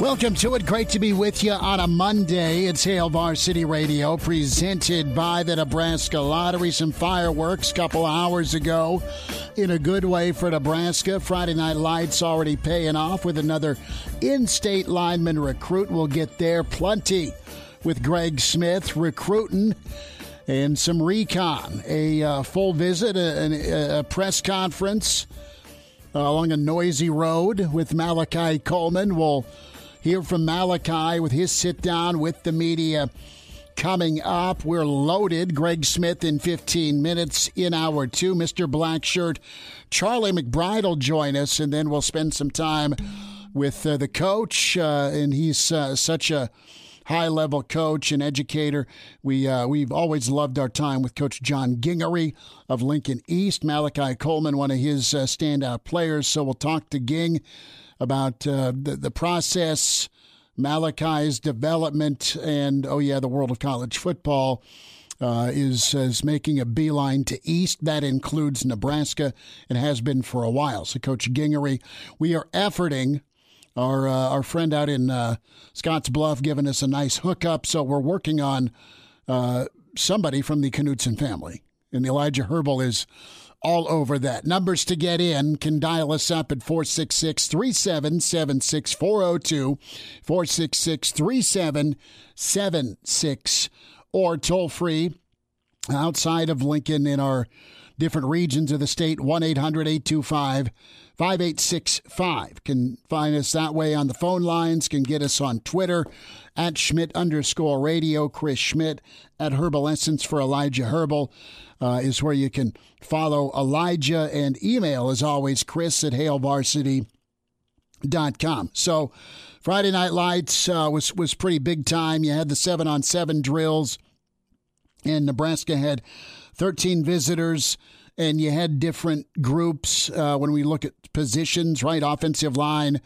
Welcome to it. Great to be with you on a Monday. It's Hail Varsity Radio, presented by the Nebraska Lottery. Some fireworks a couple hours ago in a good way for Nebraska. Friday Night Lights already paying off with another in state lineman recruit. We'll get there plenty with Greg Smith recruiting and some recon. A uh, full visit, a, a, a press conference uh, along a noisy road with Malachi Coleman. We'll hear from Malachi with his sit down with the media coming up. We're loaded. Greg Smith in 15 minutes in hour two. Mr. Blackshirt, Charlie McBride will join us, and then we'll spend some time with uh, the coach. Uh, and he's uh, such a high level coach and educator. We uh, we've always loved our time with Coach John Gingery of Lincoln East. Malachi Coleman, one of his uh, standout players. So we'll talk to Ging about uh, the, the process, Malachi's development, and oh, yeah, the world of college football. Uh, is is making a beeline to east. That includes Nebraska and has been for a while. So, Coach Gingery, we are efforting. Our uh, our friend out in uh, Scotts Bluff giving us a nice hookup. So we're working on uh, somebody from the Knutson family, and Elijah Herbal is all over that. Numbers to get in can dial us up at 466 3776 402 466 3776 or toll free outside of Lincoln in our different regions of the state 1 800 825 5865. Can find us that way on the phone lines, can get us on Twitter at Schmidt underscore radio, Chris Schmidt at Herbal Essence for Elijah Herbal uh, is where you can follow Elijah and email, as always, Chris at HailVarsity.com. So Friday Night Lights uh, was, was pretty big time. You had the seven on seven drills, and Nebraska had 13 visitors and you had different groups uh, when we look at positions, right? Offensive line.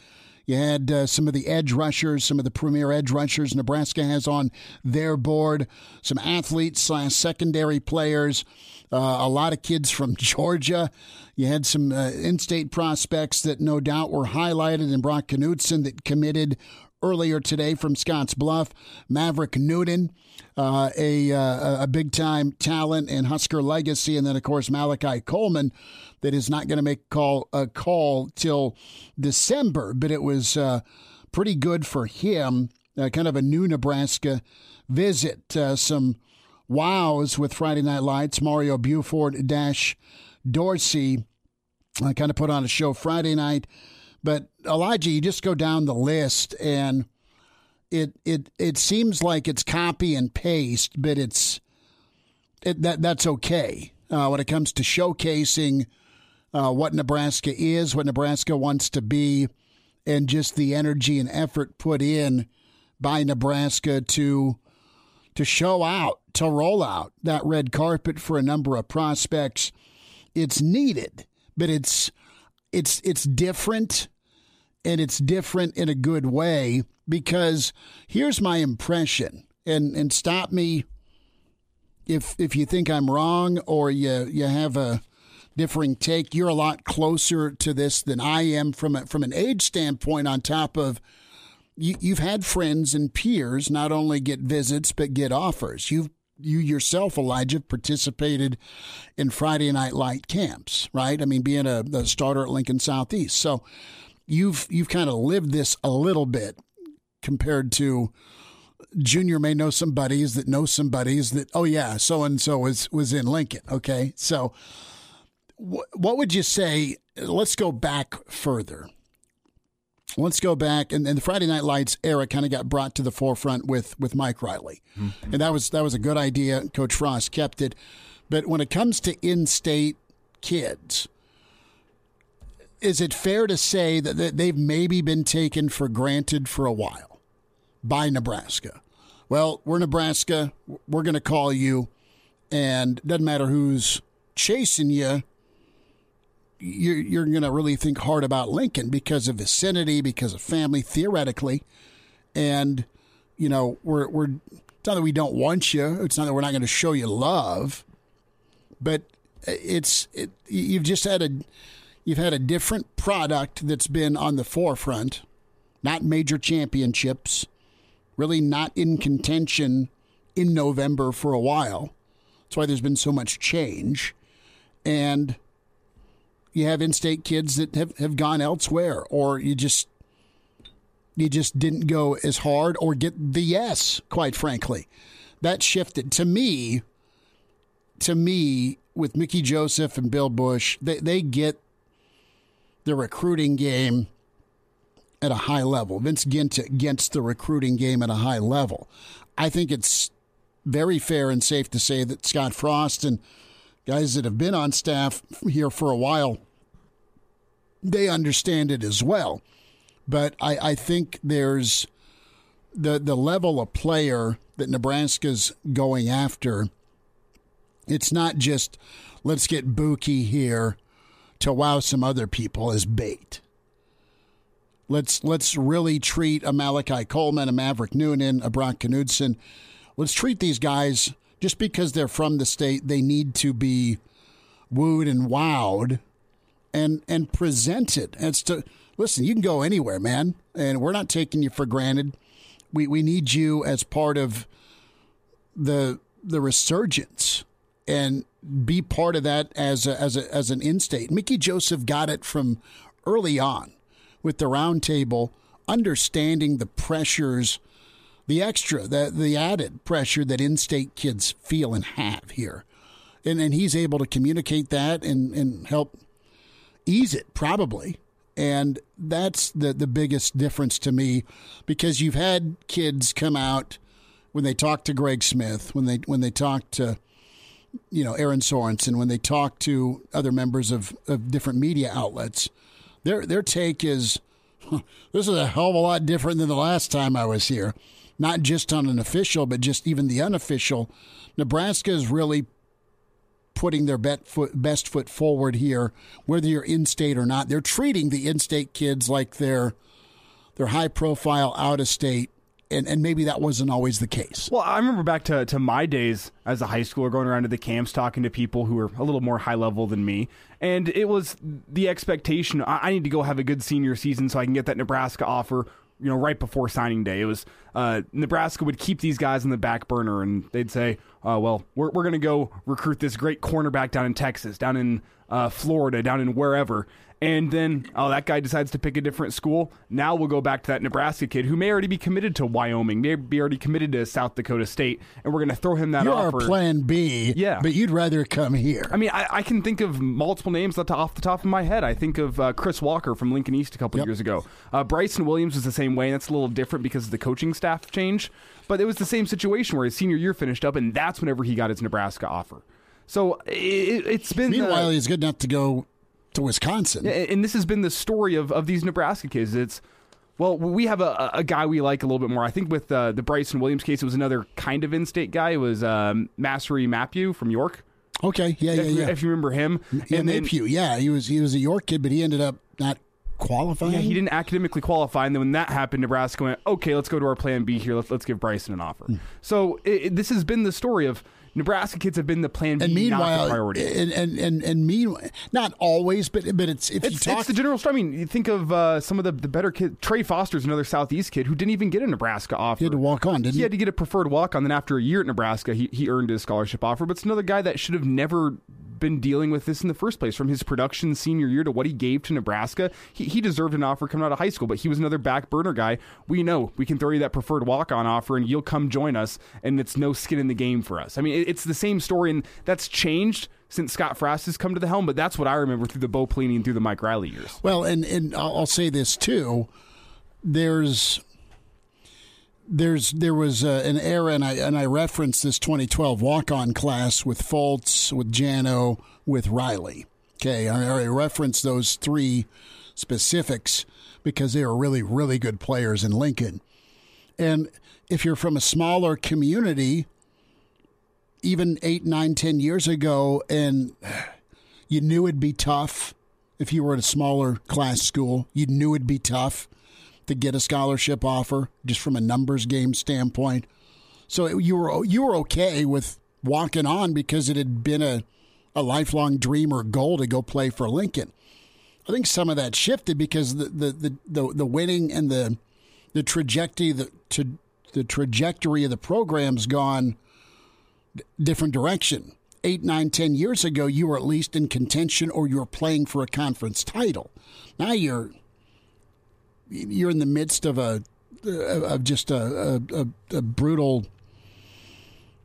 You had uh, some of the edge rushers, some of the premier edge rushers Nebraska has on their board, some athletes slash secondary players, uh, a lot of kids from Georgia. You had some uh, in-state prospects that no doubt were highlighted, and Brock Knutson that committed earlier today from Scotts Bluff. Maverick Noonan, uh, a, uh, a big time talent and Husker legacy. And then, of course, Malachi Coleman, that is not going to make call, a call till December, but it was uh, pretty good for him. Uh, kind of a new Nebraska visit. Uh, some wows with Friday Night Lights. Mario Buford dash Dorsey I kind of put on a show Friday night. But Elijah, you just go down the list and it it it seems like it's copy and paste, but it's it, that that's okay uh, when it comes to showcasing uh, what Nebraska is, what Nebraska wants to be, and just the energy and effort put in by Nebraska to to show out, to roll out that red carpet for a number of prospects. It's needed, but it's it's it's different and it's different in a good way because here's my impression and and stop me if if you think I'm wrong or you you have a differing take you're a lot closer to this than I am from a, from an age standpoint on top of you, you've had friends and peers not only get visits but get offers you've you yourself, Elijah, participated in Friday Night Light camps, right? I mean, being a, a starter at Lincoln Southeast. So you've you've kind of lived this a little bit compared to Junior may know some buddies that know some buddies that oh yeah, so and so was was in Lincoln. Okay, so wh- what would you say? Let's go back further. Let's go back, and, and the Friday Night Lights era kind of got brought to the forefront with with Mike Riley, mm-hmm. and that was that was a good idea. Coach Frost kept it, but when it comes to in-state kids, is it fair to say that they've maybe been taken for granted for a while by Nebraska? Well, we're Nebraska. We're going to call you, and doesn't matter who's chasing you. You're, you're going to really think hard about Lincoln because of vicinity, because of family, theoretically. And, you know, we're, we're, it's not that we don't want you. It's not that we're not going to show you love, but uh, it's, it, you've just had a, You've had a different product that's been on the forefront, not major championships, really not in contention in November for a while. That's why there's been so much change. And you have in-state kids that have, have gone elsewhere or you just you just didn't go as hard or get the yes, quite frankly. That shifted to me to me with Mickey Joseph and Bill Busch, they, they get the recruiting game at a high level. Vince Gint gets the recruiting game at a high level. I think it's very fair and safe to say that Scott Frost and guys that have been on staff here for a while, they understand it as well. But I, I think there's the the level of player that Nebraska's going after. It's not just let's get Buki here to wow some other people as bait. Let's let's really treat a Malachi Coleman, a Maverick Noonan, a Brock Knutson. Let's treat these guys just because they're from the state. They need to be wooed and wowed, and and presented. As to listen, you can go anywhere, man, and we're not taking you for granted. We we need you as part of the the resurgence and be part of that as a, as a, as an in-state. Mickey Joseph got it from early on with the roundtable, understanding the pressures, the extra, the the added pressure that in-state kids feel and have here, and and he's able to communicate that and and help ease it probably. And that's the the biggest difference to me because you've had kids come out when they talk to Greg Smith, when they when they talk to you know, Aaron Sorensen, when they talk to other members of, of different media outlets, their their take is this is a hell of a lot different than the last time I was here. Not just on an official, but just even the unofficial. Nebraska is really putting their best foot forward here, whether you're in state or not. They're treating the in state kids like they're they're high profile out of state and, and maybe that wasn't always the case. Well, I remember back to, to my days as a high schooler going around to the camps talking to people who were a little more high level than me. And it was the expectation I, I need to go have a good senior season so I can get that Nebraska offer you know, right before signing day. It was uh, Nebraska would keep these guys in the back burner, and they'd say, uh, "Well, we're we're going to go recruit this great cornerback down in Texas, down in uh, Florida, down in wherever." and then oh that guy decides to pick a different school. Now we'll go back to that nebraska kid who may already be committed to wyoming may be already committed to south dakota state and we're going to throw him that You're offer. our plan b yeah. but you'd rather come here. I mean i, I can think of multiple names off the top of my head. I think of uh, chris walker from lincoln east a couple yep. years ago. Uh, bryson williams was the same way. And that's a little different because of the coaching staff change but it was the same situation where his senior year finished up and that's whenever he got his nebraska offer so it, has been. Meanwhile, uh, he's good enough to go to Wisconsin. And this has been the story of, of these Nebraska kids. It's well, we have a, a guy we like a little bit more. I think with uh, the Bryson Williams case, it was another kind of in-state guy. It was um, Massery Mapu from York. Okay, yeah, yeah, if, yeah. If you remember him, yeah, and Mapu, yeah, he was he was a York kid, but he ended up not qualifying. Yeah, he didn't academically qualify, and then when that happened, Nebraska went, okay, let's go to our plan B here. Let's let's give Bryson an offer. Mm. So it, this has been the story of Nebraska kids have been the plan B, and meanwhile, not the priority. And and and, and meanwhile, not always, but but it's if it's, you talk, it's the general story. I mean, you think of uh, some of the, the better kids. Trey Foster's another Southeast kid who didn't even get a Nebraska offer. He had to walk on, didn't he? He had to get a preferred walk on. Then after a year at Nebraska, he he earned his scholarship offer. But it's another guy that should have never been dealing with this in the first place from his production senior year to what he gave to Nebraska. He, he deserved an offer coming out of high school, but he was another back burner guy. We know we can throw you that preferred walk on offer and you'll come join us, and it's no skin in the game for us. I mean, it's the same story, and that's changed since Scott Frost has come to the helm, but that's what I remember through the Bo Pelini and through the Mike Riley years. Well, and, and I'll say this too. There's there's there was uh, an era, and I and I referenced this 2012 walk-on class with Fultz, with Jano, with Riley. Okay, I, I referenced those three specifics because they were really really good players in Lincoln. And if you're from a smaller community, even eight, nine, ten years ago, and you knew it'd be tough if you were at a smaller class school, you knew it'd be tough to get a scholarship offer just from a numbers game standpoint. So you were you were okay with walking on because it had been a a lifelong dream or goal to go play for Lincoln. I think some of that shifted because the the the, the, the winning and the the trajectory the to the trajectory of the program's gone different direction. Eight, nine, ten years ago, you were at least in contention or you were playing for a conference title. Now you're you're in the midst of a uh, of just a, a, a brutal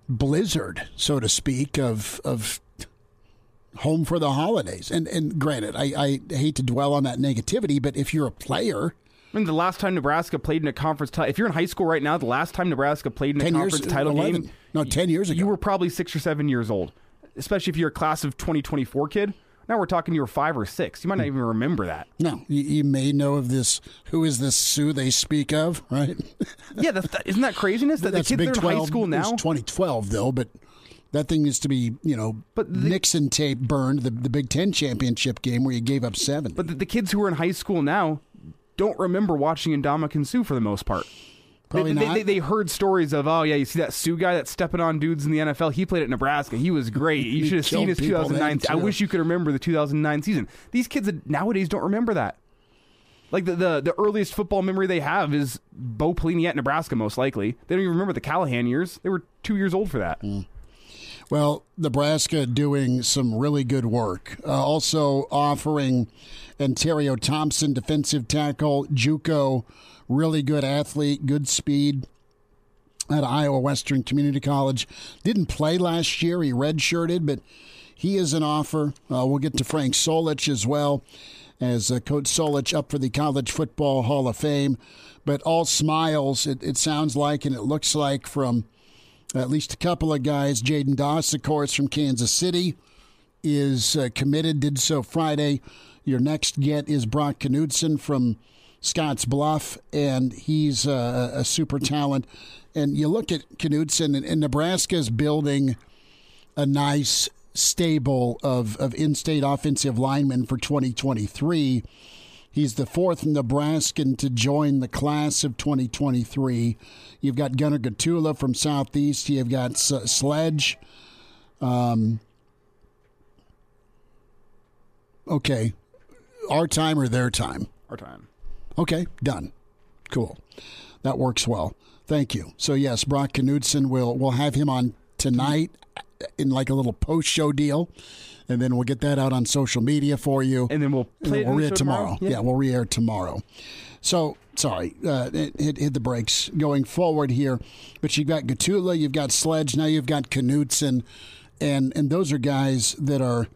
blizzard, so to speak, of of home for the holidays. And and granted, I, I hate to dwell on that negativity, but if you're a player, I mean, the last time Nebraska played in a conference title, if you're in high school right now, the last time Nebraska played in a conference years, title 11, game, no, ten years ago, you were probably six or seven years old. Especially if you're a class of 2024 kid. Now we're talking you were five or six. You might not hmm. even remember that. No, you, you may know of this. Who is this Suh they speak of, right? yeah, that's, that, isn't that craziness that that's the kids Big are in high school now? 2012 though, but that thing needs to be, you know, but the, Nixon tape burned the, the Big Ten championship game where you gave up seven. But the, the kids who are in high school now don't remember watching Ndamukong Suh for the most part. Probably they, not. They, they, heard stories of, oh yeah, you see that Suh guy that's stepping on dudes in the NFL. He played at Nebraska. He was great. You should have seen his 2009. I wish you could remember the 2009 season. These kids nowadays don't remember that. Like the, the, the earliest football memory they have is Bo Pelini at Nebraska, most likely. They don't even remember the Callahan years. They were two years old for that. Mm. Well, Nebraska doing some really good work. Uh, also offering Ontario Thompson, defensive tackle, JUCO really good athlete, good speed at Iowa Western Community College. Didn't play last year. He redshirted, but he is an offer. Uh, we'll get to Frank Solich as well as uh, Coach Solich up for the College Football Hall of Fame. But all smiles, it, it sounds like, and it looks like from at least a couple of guys. Jaidyn Doss, of course, from Kansas City, is uh, committed, did so Friday. Your next get is Brock Knutson from Scotts Bluff, and he's a, a super talent. And you look at Knutson, and, and Nebraska's building a nice stable of, of in state offensive linemen for 2023. He's the fourth Nebraskan to join the class of 2023. You've got Gunnar Gottula from Southeast. You've got S- Sledge. Um, okay. Our time or their time? Our time. Okay, done. Cool. That works well. Thank you. So yes, Brock Knutson will we'll have him on tonight in like a little post show deal. And then we'll get that out on social media for you. And then we'll play then we'll re-air tomorrow. tomorrow. Yeah. yeah. we'll re-air tomorrow. So sorry, uh, hit, hit the brakes going forward here. But you've got Gottula, you've got Sledge, now you've got Knutson, and and those are guys that are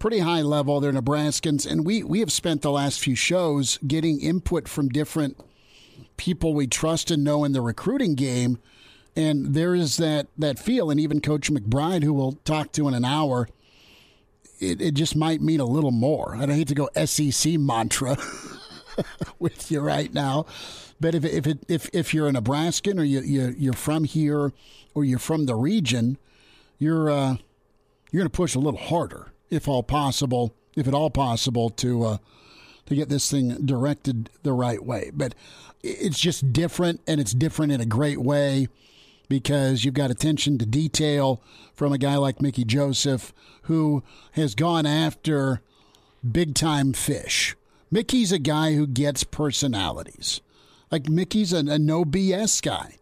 pretty high level. They're Nebraskans, and we we have spent the last few shows getting input from different people we trust and know in the recruiting game. And there is that that feel, and even Coach McBride, who we'll talk to in an hour, it, it just might mean a little more. I hate to go SEC mantra with you right now, but if if it, if if you're a Nebraskan or you, you you're from here or you're from the region, you're uh, you're going to push a little harder if all possible, if at all possible, to uh, to get this thing directed the right way. But it's just different, and it's different in a great way because you've got attention to detail from a guy like Mickey Joseph, who has gone after big time fish. Mickey's a guy who gets personalities. Like Mickey's a, a no BS guy.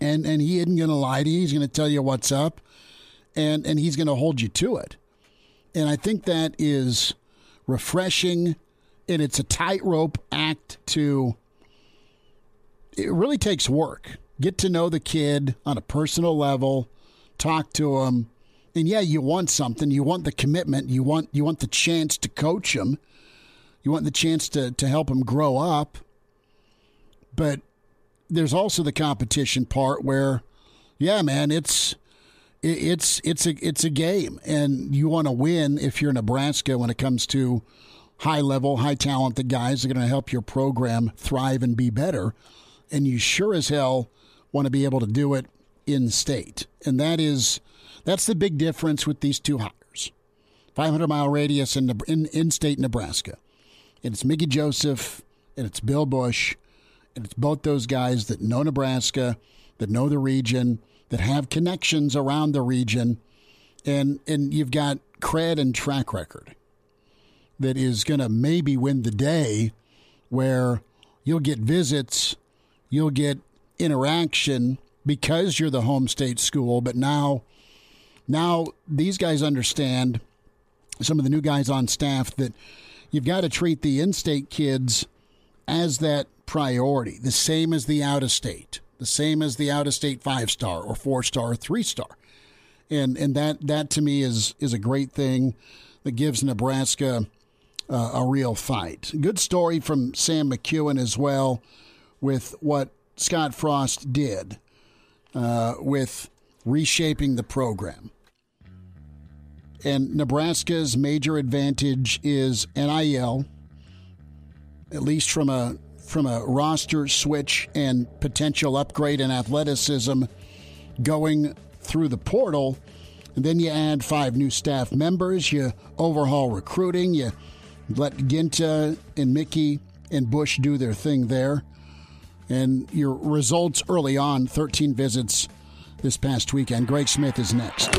And and he isn't going to lie to you. He's going to tell you what's up, and and he's going to hold you to it. And I think that is refreshing, and it's a tightrope act to. It really takes work. Get to know the kid on a personal level, talk to him, and yeah, you want something. You want the commitment. You want you want the chance to coach him. You want the chance to to help him grow up. But there's also the competition part where, yeah, man, it's it's it's a it's a game, and you want to win if you're Nebraska when it comes to high level, high talented guys that are going to help your program thrive and be better. And you sure as hell want to be able to do it in state, and that is that's the big difference with these two hires. 500 mile radius in in, in state Nebraska, and it's Mickey Joseph and it's Bill Busch, and it's both those guys that know Nebraska, that know the region that have connections around the region, and and you've got cred and track record that is going to maybe win the day, where you'll get visits, you'll get interaction because you're the home state school, but now now these guys understand some of the new guys on staff that you've got to treat the in-state kids as that priority, the same as the out of state the same as the out of state five star or four star or three star. And and that that to me is is a great thing that gives Nebraska uh, a real fight. Good story from Sam McKewon as well with what Scott Frost did uh, with reshaping the program. And Nebraska's major advantage is NIL, at least from a from a roster switch and potential upgrade in athleticism going through the portal. And then you add five new staff members, you overhaul recruiting, you let Ginta and Mickey and Busch do their thing there. And your results early on 13 visits this past weekend. Greg Smith is next.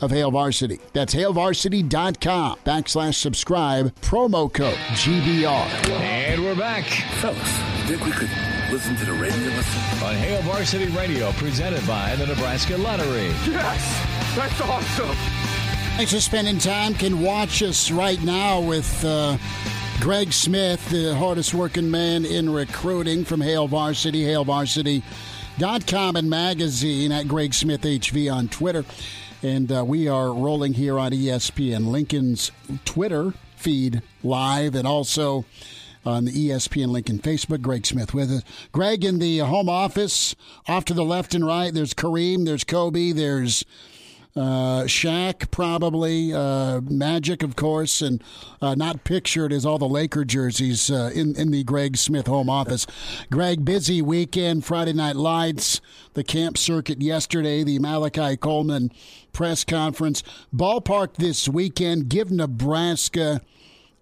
of Hail Varsity. That's hailvarsity.com backslash subscribe, promo code GBR. And we're back. Fellas, think we could listen to the radio? On Hail Varsity Radio, presented by the Nebraska Lottery. Yes, that's awesome. Thanks for spending time. Can watch us right now with uh, Greg Smith, the hardest working man in recruiting from Hail Varsity, hailvarsity.com and magazine at Greg Smith HV on Twitter. And uh, we are rolling here on ESPN Lincoln's Twitter feed live and also on the ESPN Lincoln Facebook. Greg Smith with us. Greg in the home office, off to the left and right. There's Kareem, there's Kobe, there's uh, Shaq, probably uh, Magic, of course, and uh, not pictured as all the Laker jerseys uh, in in the Greg Smith home office. Greg, busy weekend, Friday Night Lights, the camp circuit yesterday, the Malachi Coleman press conference, ballpark this weekend. Give Nebraska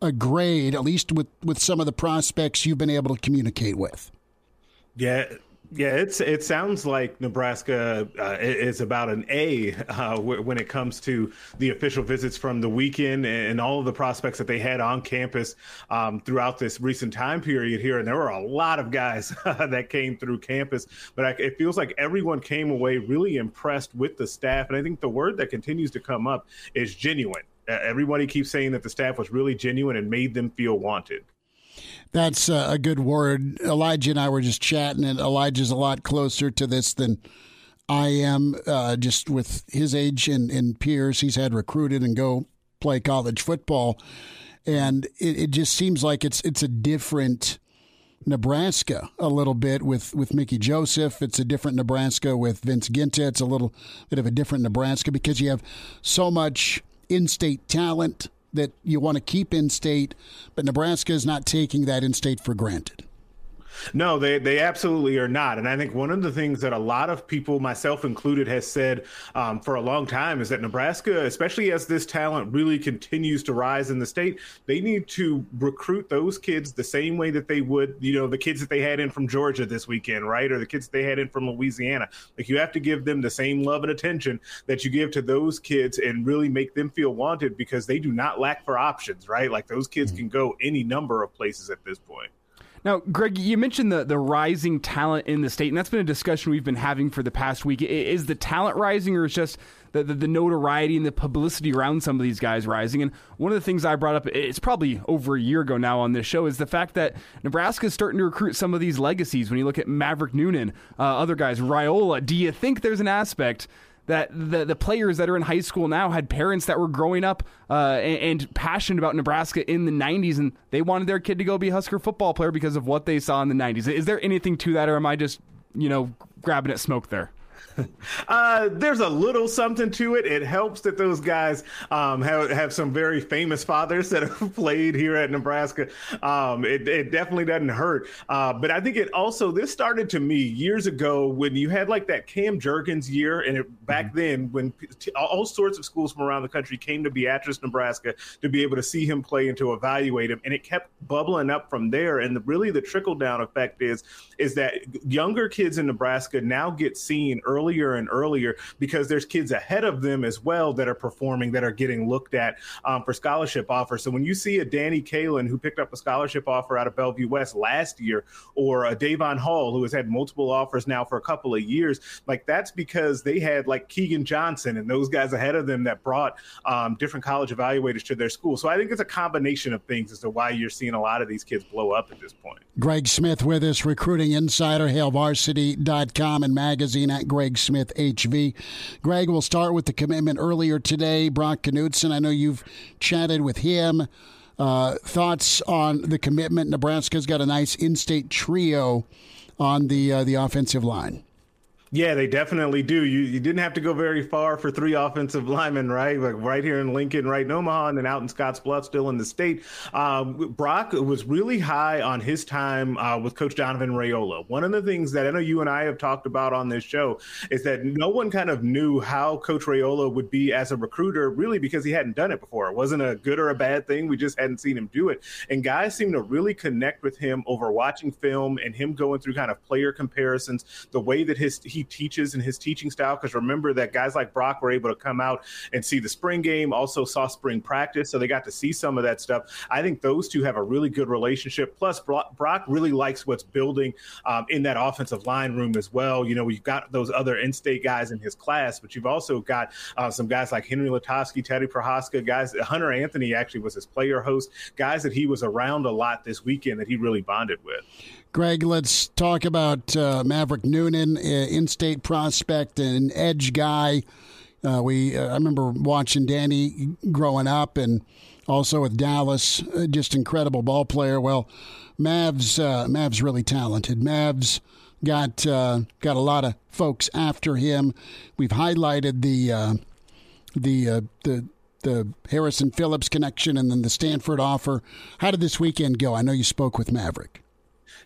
a grade, at least with with some of the prospects you've been able to communicate with. Yeah, yeah, it's it sounds like Nebraska uh, is about an A uh, when it comes to the official visits from the weekend and all of the prospects that they had on campus um, throughout this recent time period here. And there were a lot of guys that came through campus, but I, it feels like everyone came away really impressed with the staff. And I think the word that continues to come up is genuine. Everybody keeps saying that the staff was really genuine and made them feel wanted. That's a good word. Elijah and I were just chatting, and Elijah's a lot closer to this than I am. Uh, just with his age and, and peers, he's had recruited and go play college football, and it, it just seems like it's it's a different Nebraska a little bit with with Mickey Joseph. It's a different Nebraska with Vince Ginta. It's a little bit of a different Nebraska because you have so much in-state talent that you want to keep in state, but Nebraska is not taking that in state for granted. No, they they absolutely are not. And I think one of the things that a lot of people, myself included, has said um, for a long time is that Nebraska, especially as this talent really continues to rise in the state, they need to recruit those kids the same way that they would, you know, the kids that they had in from Georgia this weekend, right, or the kids they had in from Louisiana. Like you have to give them the same love and attention that you give to those kids, and really make them feel wanted because they do not lack for options, right? Like those kids mm-hmm. can go any number of places at this point. Now, Greg, you mentioned the, the rising talent in the state, and that's been a discussion we've been having for the past week. Is the talent rising, or is just the, the, the, notoriety and the publicity around some of these guys rising? And one of the things I brought up, it's probably over a year ago now on this show, is the fact that Nebraska is starting to recruit some of these legacies. When you look at Maverick Noonan, uh, other guys, Raiola, do you think there's an aspect – that the the players that are in high school now had parents that were growing up uh, and, and, passionate about Nebraska in the 90s, and they wanted their kid to go be a Husker football player because of what they saw in the 90s. Is there anything to that, or am I just you know grabbing at smoke there? Uh, there's a little something to it. It helps that those guys um, have have some very famous fathers that have played here at Nebraska. Um, it, it, definitely doesn't hurt. Uh, but I think it also this started to me years ago when you had like that Cam Jurgens year, and it, back mm-hmm. then when t- all sorts of schools from around the country came to Beatrice, Nebraska, to be able to see him play and to evaluate him, and it kept bubbling up from there. And the, really, the trickle down effect is is that younger kids in Nebraska now get seen early earlier and earlier because there's kids ahead of them as well that are performing that are getting looked at um, for scholarship offers. So when you see a Danny Kaelin who picked up a scholarship offer out of Bellevue West last year, or a Davon Hall who has had multiple offers now for a couple of years, like that's because they had like Keegan Johnson and those guys ahead of them that brought um, different college evaluators to their school. So I think it's a combination of things as to why you're seeing a lot of these kids blow up at this point. Greg Smith with us, recruiting insider, hailvarsity.com and magazine at Greg Smith HV. Greg, we'll start with the commitment earlier today. Brock Knutson, I know you've chatted with him. Uh, thoughts on the commitment? Nebraska's got a nice in-state trio on the uh, the offensive line. Yeah, they definitely do. You you didn't have to go very far for three offensive linemen, right? Like right here in Lincoln, right in Omaha, and then out in Scottsbluff, still in the state. Um, Brock was really high on his time uh, with Coach Donovan Raiola. One of the things that I know you and I have talked about on this show is that no one kind of knew how Coach Raiola would be as a recruiter, really, because he hadn't done it before. It wasn't a good or a bad thing. We just hadn't seen him do it. And guys seem to really connect with him over watching film and him going through kind of player comparisons, the way that his he teaches and his teaching style. Because remember that guys like Brock were able to come out and see the spring game, also saw spring practice, so they got to see some of that stuff. I think those two have a really good relationship. Plus, Brock really likes what's building um, in that offensive line room as well. You know, you've got those other in-state guys in his class, but you've also got uh, some guys like Henry Lutovsky, Teddy Prochazka, guys. Hunter Anthony actually was his player host, guys that he was around a lot this weekend that he really bonded with. Greg, let's talk about uh, Maverick Noonan, uh, in-state prospect and edge guy. Uh, we uh, I remember watching Danny growing up, and also with Dallas, uh, just incredible ball player. Well, Mavs uh, Mavs really talented. Mavs got got a lot of folks after him. We've highlighted the the the the Harrison Phillips connection and then the Stanford offer. How did this weekend go? I know you spoke with Maverick.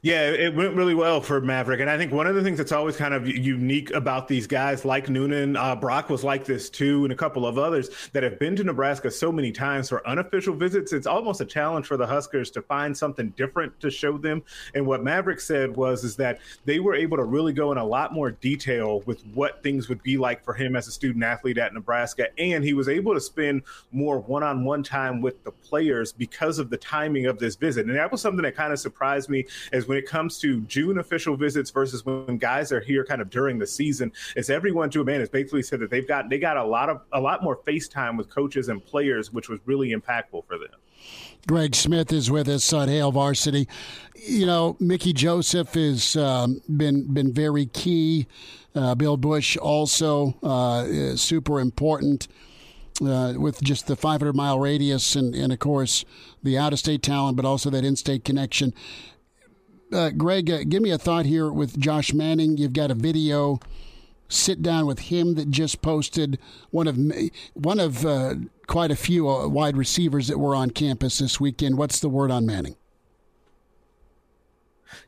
Yeah, it went really well for Maverick. And I think one of the things that's always kind of unique about these guys like Noonan, uh, Brock was like this too, and a couple of others that have been to Nebraska so many times for unofficial visits. It's almost a challenge for the Huskers to find something different to show them. And what Maverick said was is that they were able to really go in a lot more detail with what things would be like for him as a student athlete at Nebraska. And he was able to spend more one-on-one time with the players because of the timing of this visit. And that was something that kind of surprised me as when when it comes to June official visits versus when guys are here kind of during the season, is everyone to a man has basically said that they've got they got a lot of a lot more FaceTime with coaches and players, which was really impactful for them. Greg Smith is with us on Hail Varsity. You know, Mickey Joseph has um, been been very key. Uh, Bill Busch also uh, super important. Uh, with just the 500 mile radius and, and of course the out of state talent, but also that in state connection uh, Greg, uh, give me a thought here with Josh Manning. You've got a video sit down with him that just posted one of one of uh, quite a few uh, wide receivers that were on campus this weekend. What's the word on Manning?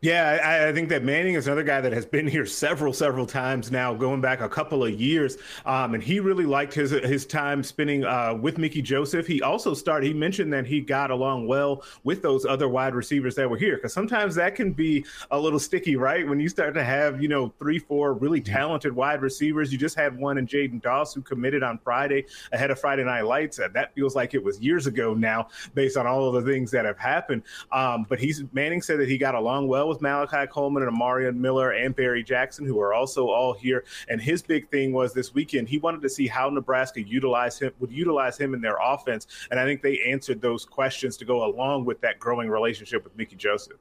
Yeah, I, I, think that Manning is another guy that has been here several, several times now, going back a couple of years. Um, and he really liked his his time spending uh, with Mickey Joseph. He also started. He mentioned that he got along well with those other wide receivers that were here, because sometimes that can be a little sticky, right? When you start to have you know three, four really talented wide receivers. You just had one in Jaidyn Doss who committed on Friday ahead of Friday Night Lights. And that feels like it was years ago now, based on all of the things that have happened. Um, but he's Manning said that he got along well with Malachi Coleman and Amarian Miller and Barry Jackson, who are also all here. And his big thing was this weekend, he wanted to see how Nebraska utilize him would utilize him in their offense. And I think they answered those questions to go along with that growing relationship with Mickey Joseph.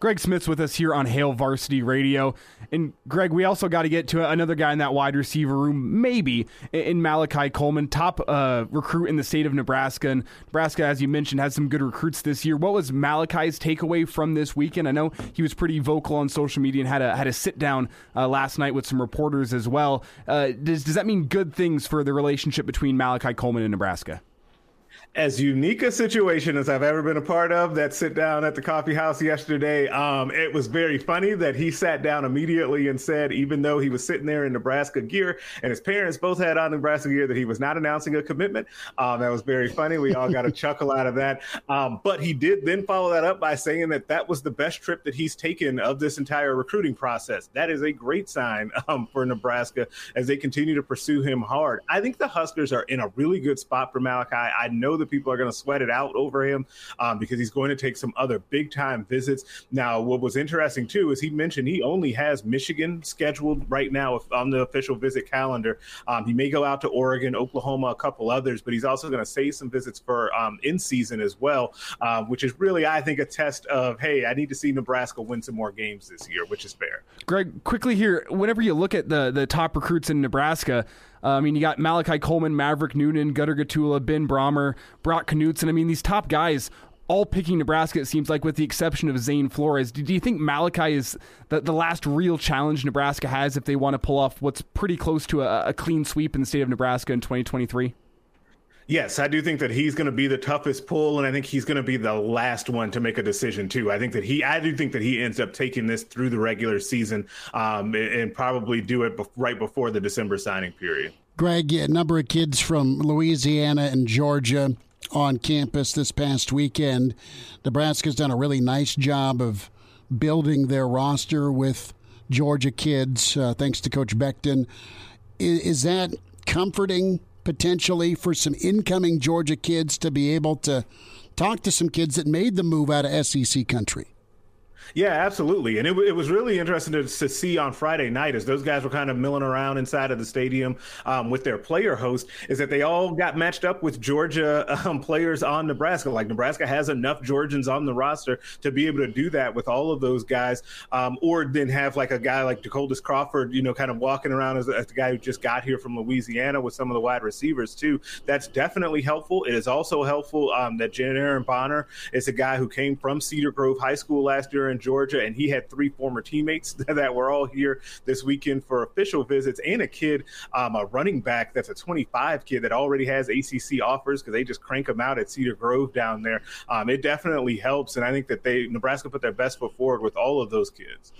Greg Smith's with us here on Hail Varsity Radio. And Greg, we also got to get to another guy in that wide receiver room, maybe in Malachi Coleman, top uh, recruit in the state of Nebraska. And Nebraska, as you mentioned, has some good recruits this year. What was Malachi's takeaway from this weekend? I know he was pretty vocal on social media and had a had a sit down uh, last night with some reporters as well. Uh, does does that mean good things for the relationship between Malachi Coleman and Nebraska? As unique a situation as I've ever been a part of. That sit down at the coffee house yesterday. Um, it was very funny that he sat down immediately and said, even though he was sitting there in Nebraska gear and his parents both had on Nebraska gear, that he was not announcing a commitment. Um, that was very funny. We all got a chuckle out of that. Um, but he did then follow that up by saying that that was the best trip that he's taken of this entire recruiting process. That is a great sign um, for Nebraska as they continue to pursue him hard. I think the Huskers are in a really good spot for Malachi. I know that people are going to sweat it out over him um, because he's going to take some other big time visits. Now, what was interesting too is he mentioned he only has Michigan scheduled right now on the official visit calendar. Um, he may go out to Oregon, Oklahoma, a couple others, but he's also going to save some visits for um, in season as well, uh, which is really, I think, a test of hey, I need to see Nebraska win some more games this year, which is fair. Greg, quickly here, whenever you look at the the top recruits in Nebraska. Uh, I mean, you got Malachi Coleman, Maverick Noonan, Gunnar Gottula, Ben Brahmer, Brock Knutson. I mean, these top guys all picking Nebraska, it seems like, with the exception of Zane Flores. Do, you think Malachi is the, the last real challenge Nebraska has if they want to pull off what's pretty close to a, a clean sweep in the state of Nebraska in 2023? Yes, I do think that he's going to be the toughest pull, and I think he's going to be the last one to make a decision too. I think that he, I do think that he ends up taking this through the regular season, um, and, probably do it be- right before the December signing period. Greg, a number of kids from Louisiana and Georgia on campus this past weekend. Nebraska's done a really nice job of building their roster with Georgia kids, uh, thanks to Coach Beckton. Is, is that comforting? Potentially for some incoming Georgia kids to be able to talk to some kids that made the move out of SEC country? Yeah, absolutely. And it, it was really interesting to, to, see on Friday night as those guys were kind of milling around inside of the stadium um, with their player host, is that they all got matched up with Georgia um, players on Nebraska. Like Nebraska has enough Georgians on the roster to be able to do that with all of those guys, um, or then have like a guy like Decoldest Crawford, you know, kind of walking around as, as the guy who just got here from Louisiana with some of the wide receivers too. That's definitely helpful. It is also helpful um, that Jan Aaron Bonner is a guy who came from Cedar Grove High School last year and Georgia, and he had three former teammates that were all here this weekend for official visits, and a kid, um, a running back that's a 25 kid that already has ACC offers because they just crank them out at Cedar Grove down there. Um, it definitely helps, and I think that they Nebraska put their best foot forward with all of those kids.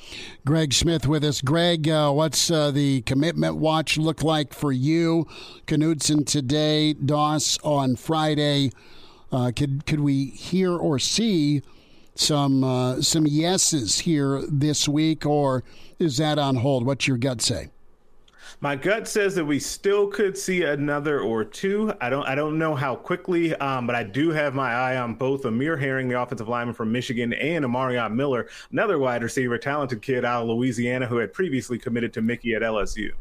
Greg Smith with us. Greg, uh, what's uh, the commitment watch look like for you? Knutson today, Doss on Friday. Uh, could could we hear or see? Some uh, some yeses here this week, or is that on hold? What's your gut say? My gut says that we still could see another or two. I don't I don't know how quickly, um, but I do have my eye on both Amir Herring, the offensive lineman from Michigan, and Amarion Miller, another wide receiver, talented kid out of Louisiana who had previously committed to Mickey at LSU.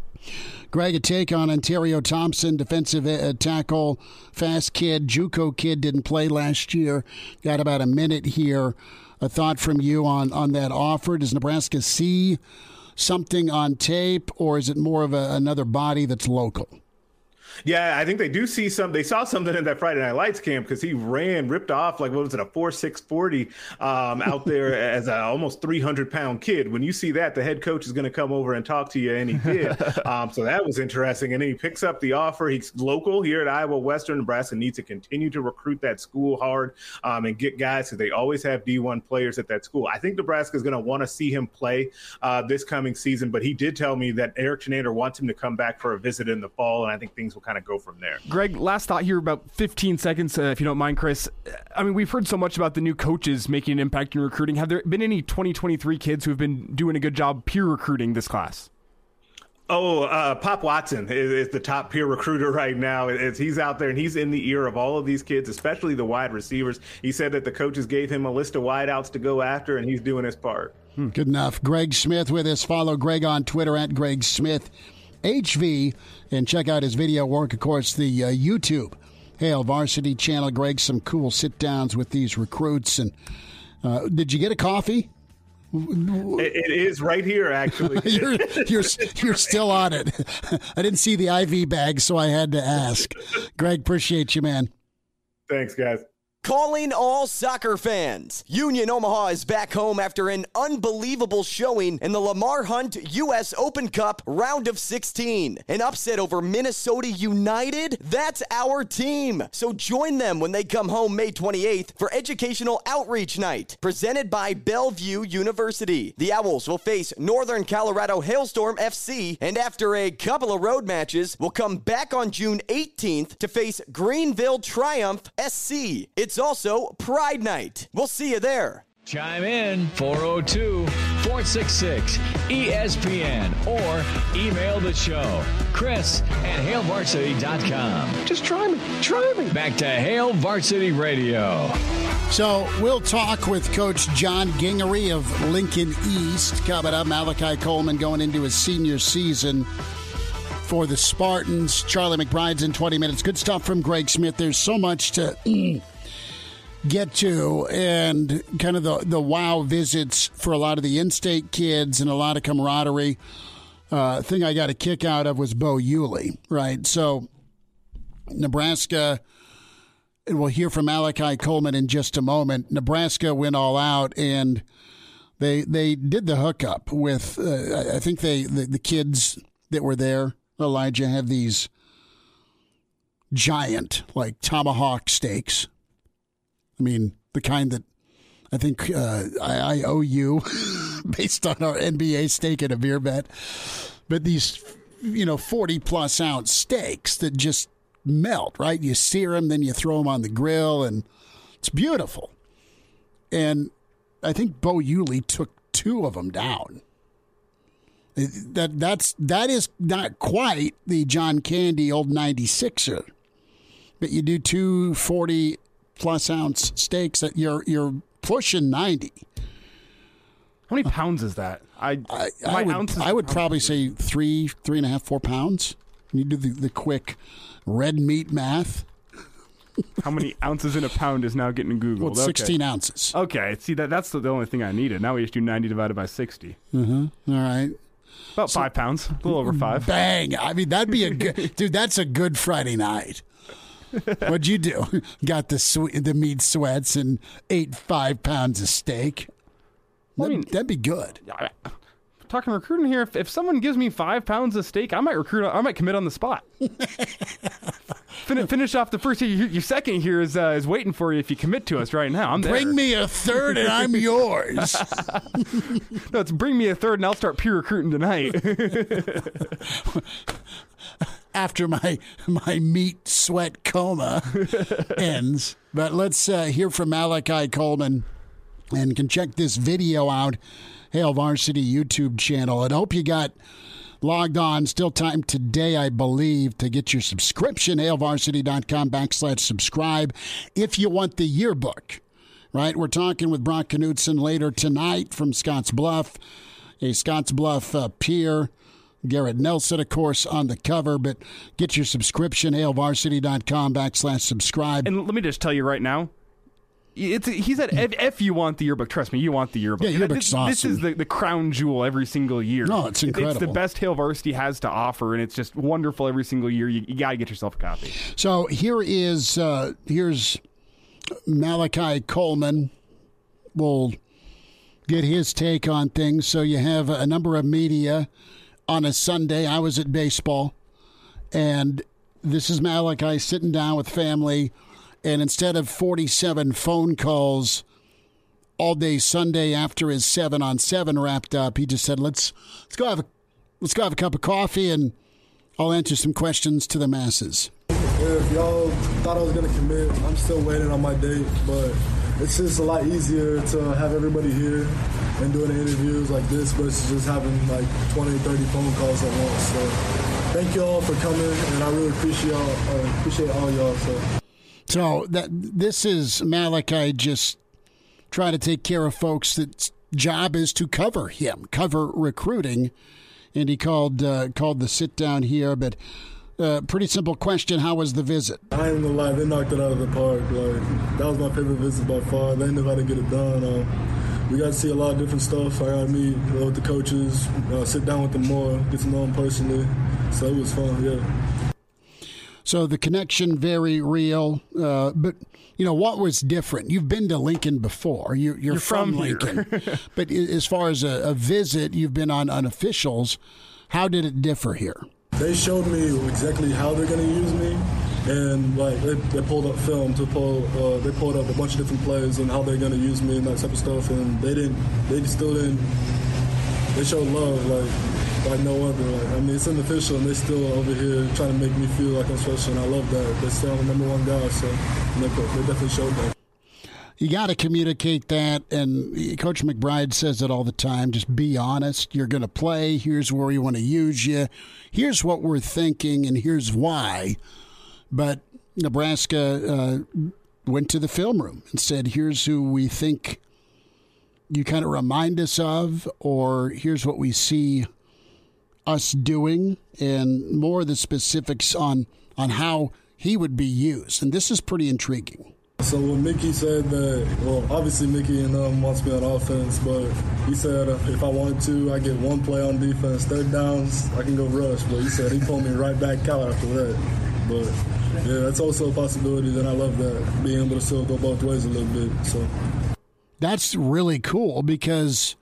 Greg, a take on Ontario Thompson, defensive uh, tackle, fast kid, JUCO kid, didn't play last year. Got about a minute here. A thought from you on on that offer? Does Nebraska see? Something on tape, or is it more of a, another body that's local? Yeah, I think they do see some. They saw something in that Friday Night Lights camp because he ran, ripped off like what was it, a four six forty um, out there as a almost three hundred pound kid. When you see that, the head coach is going to come over and talk to you, and he did. um, so that was interesting. And then he picks up the offer. He's local here at Iowa Western. Nebraska needs to continue to recruit that school hard um, and get guys because they always have D one players at that school. I think Nebraska is going to want to see him play uh, this coming season. But he did tell me that Erik Chinander wants him to come back for a visit in the fall, and I think things will kind of go from there. Greg, last thought here, about 15 seconds, uh, if you don't mind, Chris. I mean, we've heard so much about the new coaches making an impact in recruiting. Have there been any 2023 kids who have been doing a good job peer recruiting this class? Oh, uh, Pop Watson is, is, the top peer recruiter right now. It's, he's out there and he's in the ear of all of these kids, especially the wide receivers. He said that the coaches gave him a list of wideouts to go after, and he's doing his part. Hmm. Good enough. Greg Smith with us. Follow Greg on Twitter at Greg Smith HV and check out his video work. Of course, the uh, YouTube Hail Varsity channel. Greg, some cool sit downs with these recruits. And uh, did you get a coffee? It is right here, actually. you're, you're, you're still on it. I didn't see the IV bag, so I had to ask. Greg, appreciate you, man. Thanks, guys. Calling all soccer fans. Union Omaha is back home after an unbelievable showing in the Lamar Hunt U.S. Open Cup round of 16. An upset over Minnesota United? That's our team. So join them when they come home May 28th for Educational Outreach Night, presented by Bellevue University. The Owls will face Northern Colorado Hailstorm FC, and after a couple of road matches, will come back on June 18th to face Greenville Triumph SC. It's also Pride Night. We'll see you there. Chime in 402 466 ESPN or email the show. Chris at HailVarsity.com. Just try me. Try me. Back to Hail Varsity Radio. So we'll talk with Coach John Gingery of Lincoln East coming up. Malachi Coleman going into his senior season for the Spartans. Charlie McBride's in 20 minutes. Good stuff from Greg Smith. There's so much to get to and kind of the, the wow visits for a lot of the in state kids and a lot of camaraderie. Uh, thing I got a kick out of was Bo Hughley, right? So, Nebraska, and we'll hear from Malachi Coleman in just a moment. Nebraska went all out and they they did the hookup with, uh, I think they the, the kids that were there, Elijah, have these giant, like tomahawk steaks I mean, the kind that I think uh, I, I, owe you based on our NBA stake and a beer bet. But these, you know, 40 plus ounce steaks that just melt, right? You sear them, then you throw them on the grill, and it's beautiful. And I think Bo Hughley took two of them down. That that's that is not quite the John Candy old 96er. But you do two 40 plus ounce steaks that you're you're pushing 90. How many pounds is that? I I, I would, I would probably say three, three and a half, four pounds. You do the, the quick red meat math. How many ounces in a pound is now getting Googled? Well, 16 okay. ounces. Okay, see that that's the, the, only thing I needed. Now we just do 90 divided by 60. Mm-hmm. All right. About so, five pounds, a little over five. Bang! I mean, that'd be a good dude. That's a good Friday night. What'd you do? Got the sweet, the meat sweats and ate five pounds of steak. Well, I mean, that'd be good. Talking recruiting here, if, if someone gives me five pounds of steak, I might recruit. I might commit on the spot. finish, finish off the first year. Your second here is uh, is waiting for you if you commit to us right now. I'm there. bring me a third and I'm yours. no, it's bring me a third and I'll start peer recruiting tonight after my my meat sweat coma ends. But let's uh, hear from Malachi Coleman and can check this video out. Hail Varsity YouTube channel. And hope you got logged on. Still time today, I believe, to get your subscription. HailVarsity.com backslash subscribe if you want the yearbook. Right? We're talking with Brock Knutson later tonight from Scotts Bluff, a Scotts Bluff uh, peer Garrett Nelson, of course, on the cover. But get your subscription, hailvarsity.com backslash subscribe. And let me just tell you right now, It's he said if, you want the yearbook, trust me, you want the yearbook. Yeah, yearbook's this, this is the, the crown jewel every single year. No, it's incredible. It's the best Hail Varsity has to offer, and it's just wonderful every single year. You, you got to get yourself a copy. So here is uh, here's Malachi Coleman. We'll get his take on things. So you have a number of media on a Sunday. I was at baseball, and this is Malachi sitting down with family, and instead of forty-seven phone calls all day Sunday after his seven on seven wrapped up, he just said, "Let's let's go have a let's go have a cup of coffee and." I'll answer some questions to the masses. If y'all thought I was gonna commit, I'm still waiting on my date, but it's just a lot easier to have everybody here and doing interviews like this versus just having like 20, 30 phone calls at once. So thank you all for coming, and I really appreciate y'all, uh, appreciate all y'all. So. So that this is Malachi just trying to take care of folks that's job is to cover him, cover recruiting, and he called uh, called the sit down here. But uh, pretty simple question: How was the visit? I ain't gonna lie, they knocked it out of the park. Like that was my favorite visit by far. They knew how to get it done. Um, we got to see a lot of different stuff. I got to meet uh, with the coaches, uh, sit down with them more, get to know them personally. So it was fun. Yeah. So the connection very real. Uh, but you know what was different? You've been to Lincoln before. You're, you're, You're from here. Lincoln, but as far as a, a visit, you've been on unofficials. How did it differ here? They showed me exactly how they're gonna use me, and like they, they pulled up film to pull. Uh, they pulled up a bunch of different plays and how they're gonna use me and that type of stuff. And they didn't. They still didn't. They showed love like like no other. Like I mean, it's unofficial, and they still over here trying to make me feel like I'm special. And I love that. They still the number one guy, so they, they definitely showed that. You got to communicate that. And Coach McBride says it all the time just be honest. You're going to play. Here's where we want to use you. Here's what we're thinking, and here's why. But Nebraska uh, went to the film room and said, here's who we think you kind of remind us of, or here's what we see us doing, and more of the specifics on, on how he would be used. And this is pretty intriguing. So when Mickey said that, well, obviously Mickey and um wants me on offense, but he said uh, if I wanted to, I get one play on defense, third downs, I can go rush. But he said he pulled me right back out after that. But yeah, that's also a possibility. Then I love that being able to still go both ways a little bit. So That's really cool because,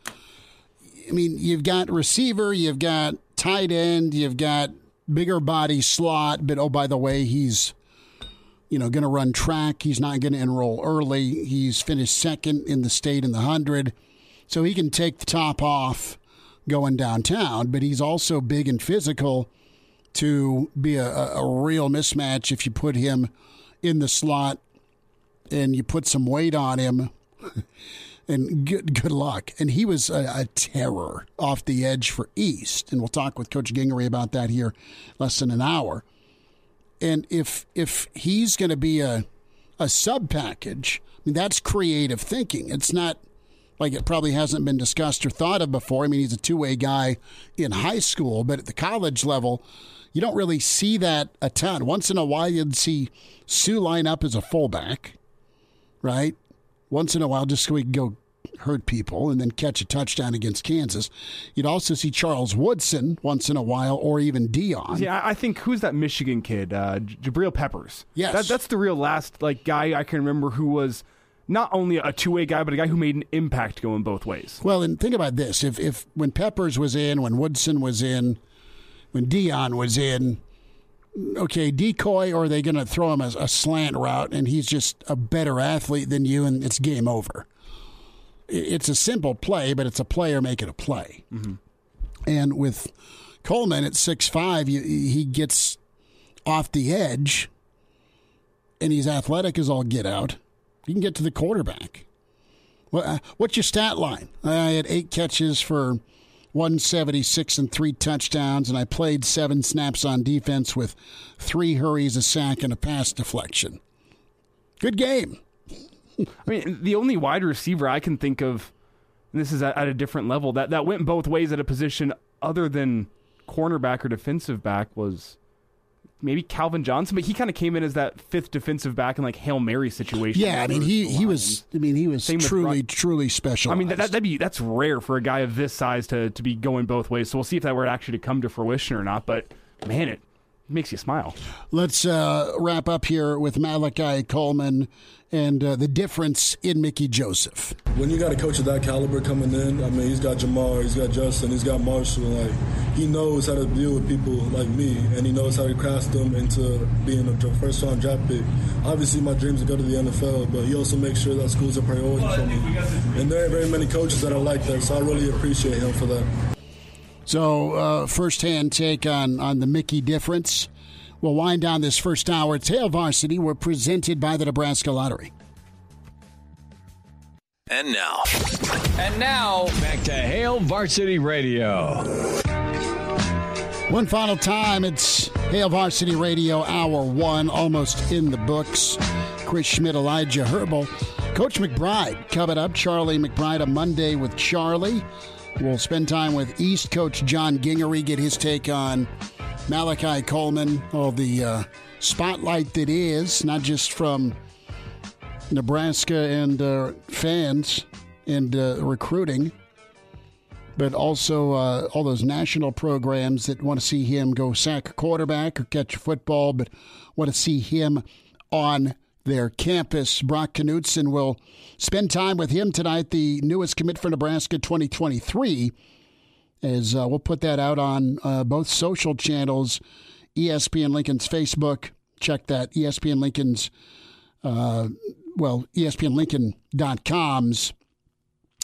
I mean, you've got receiver, you've got tight end, you've got bigger body slot, but oh, by the way, he's, you know, going to run track. He's not going to enroll early. He's finished second in the state in the 100. So he can take the top off going downtown, but he's also big and physical to be a, a real mismatch if you put him in the slot and you put some weight on him and good good luck. And he was a, a terror off the edge for East, and we'll talk with Coach Gingery about that here less than an hour. And if if he's going to be a a sub package, I mean that's creative thinking. It's not like it probably hasn't been discussed or thought of before. I mean he's a two way guy in high school, but at the college level. You don't really see that a ton. Once in a while, you'd see Suh line up as a fullback, right? once in a while just so we can go hurt people and then catch a touchdown against Kansas. You'd also see Charles Woodson once in a while or even Deion. Yeah, I think who's that Michigan kid, uh, Jabril Peppers. Yes. that, that's the real last like guy I can remember who was not only a two way guy, but a guy who made an impact going both ways. Well, and think about this. If if when Peppers was in, when Woodson was in, when Deion was in, okay, decoy, or are they going to throw him a, a slant route and he's just a better athlete than you and it's game over? It's a simple play, but it's a player making a play. And with Coleman at six five, he gets off the edge and he's athletic as all get out. You can get to the quarterback. Uh, what's your stat line? I had eight catches for 176 and three touchdowns, and I played seven snaps on defense with three hurries, a sack, and a pass deflection. Good game. I mean, the only wide receiver I can think of, and this is at, at a different level, that, that went both ways at a position other than cornerback or defensive back was maybe Calvin Johnson, but he kind of came in as that fifth defensive back in like Hail Mary situation. Yeah, I mean he he was I mean he was Same truly truly special. I mean that, that'd be that's rare for a guy of this size to to be going both ways. So we'll see if that were actually to come to fruition or not. But man, it makes you smile. Let's uh, wrap up here with Malachi Coleman and uh, the difference in Mickey Joseph. when you got a coach of that caliber coming in, I mean, he's got Jamar, he's got Justin, he's got Marshall. Like, he knows how to deal with people like me, and he knows how to craft them into being a first round draft pick. Obviously, my dreams are to go to the NFL, but he also makes sure that school's a priority for me. And there are very many coaches that are like that, so I really appreciate him for that. So, uh, first-hand take on on the Mickey difference. We'll wind down this first hour. Hail Varsity. We're presented by the Nebraska Lottery. And now, And now, back to Hail Varsity Radio. One final time, it's Hail Varsity Radio Hour One, almost in the books. Chris Schmitz, Elijah Herbal, Coach McBride coming up. Charlie McBride a Monday with Charlie. We'll spend time with East Coach John Gingery, get his take on Malachi Coleman, all the uh, spotlight that is, not just from Nebraska and uh, fans and uh, recruiting but also uh, all those national programs that want to see him go sack a quarterback or catch a football, but want to see him on their campus. Brock Knutson will spend time with him tonight, the newest commit for Nebraska 2023. As uh, we'll put that out on uh, both social channels, ESPN Lincoln's Facebook. Check that, ESPN Lincoln's, uh, well, ESPNLincoln.com's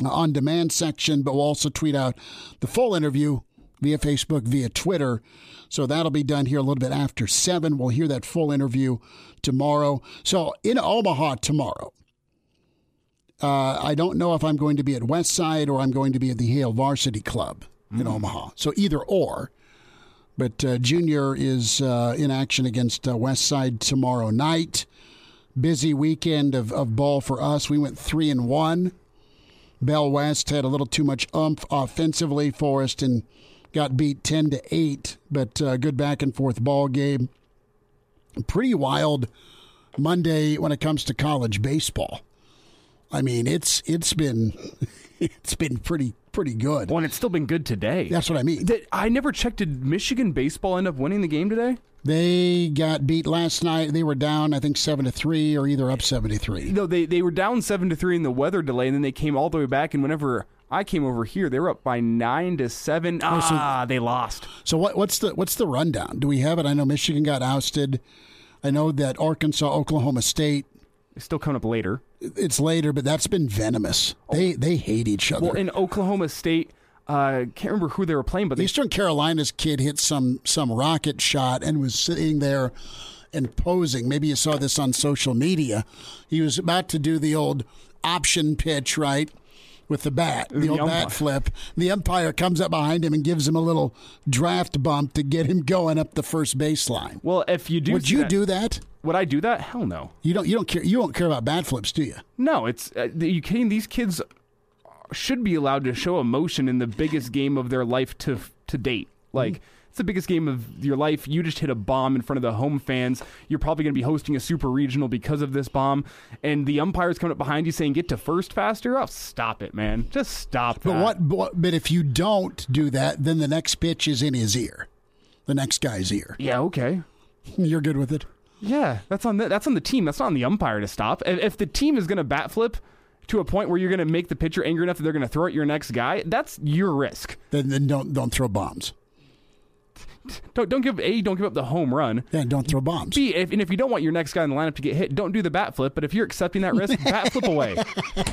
on demand section, but we'll also tweet out the full interview via Facebook, via Twitter. So that'll be done here a little bit after 7. We'll hear that full interview tomorrow. So in Omaha tomorrow, uh, I don't know if I'm going to be at West Side or I'm going to be at the Hail Varsity Club in Omaha. So either or. But uh, Junior is uh, in action against uh, West Side tomorrow night. Busy weekend of, of ball for us. We went 3 and 1. Bell West had a little too much umph offensively for us and got beat 10 to 8, but uh, good back and forth ball game. Pretty wild Monday when it comes to college baseball. I mean, it's it's been it's been pretty pretty good. Well, and it's still been good today. That's what I mean. Did- I never checked. Did Michigan baseball end up winning the game today? They got beat last night. They were down, I think, seven to three, or either up seven to three. No, they they were down seven to three in the weather delay, and then they came all the way back. And whenever I came over here, they were up by nine to seven. Oh, so- Ah, they lost. So what, what's the what's the rundown? Do we have it? I know Michigan got ousted. I know that Arkansas, Oklahoma State. They still coming up later. It's later, but that's been venomous. They they hate each other. Well, in Oklahoma State, uh, can't remember who they were playing, but they Eastern Carolina's kid hit some some rocket shot and was sitting there and posing. Maybe you saw this on social media. He was about to do the old option pitch, right? With the bat, the, The old umpire. bat flip. The umpire comes up behind him and gives him a little draft bump to get him going up the first baseline. well, if you do, Would you that- do that? Would I do that? Hell no. You don't. You don't care. You don't care about bat flips, do you? No, it's uh, you kidding? These kids should be allowed to show emotion in the biggest game of their life to to date. Like it's the biggest game of your life. You just hit a bomb in front of the home fans. You're probably going to be hosting a super regional because of this bomb, and the umpire's coming up behind you saying "Get to first faster." Oh, stop it, man! Just stop that. But what? But, but if you don't do that, then the next pitch is in his ear, the next guy's ear. Yeah, okay. You're good with it. Yeah, that's on the, that's on the team. That's not on the umpire to stop. If, if the team is going to bat flip to a point where you're going to make the pitcher angry enough that they're going to throw at your next guy, that's your risk. Then, then don't don't throw bombs. Don't don't give a don't give up the home run. Then don't throw bombs. B if, and if you don't want your next guy in the lineup to get hit, don't do the bat flip. But if you're accepting that risk, bat flip away,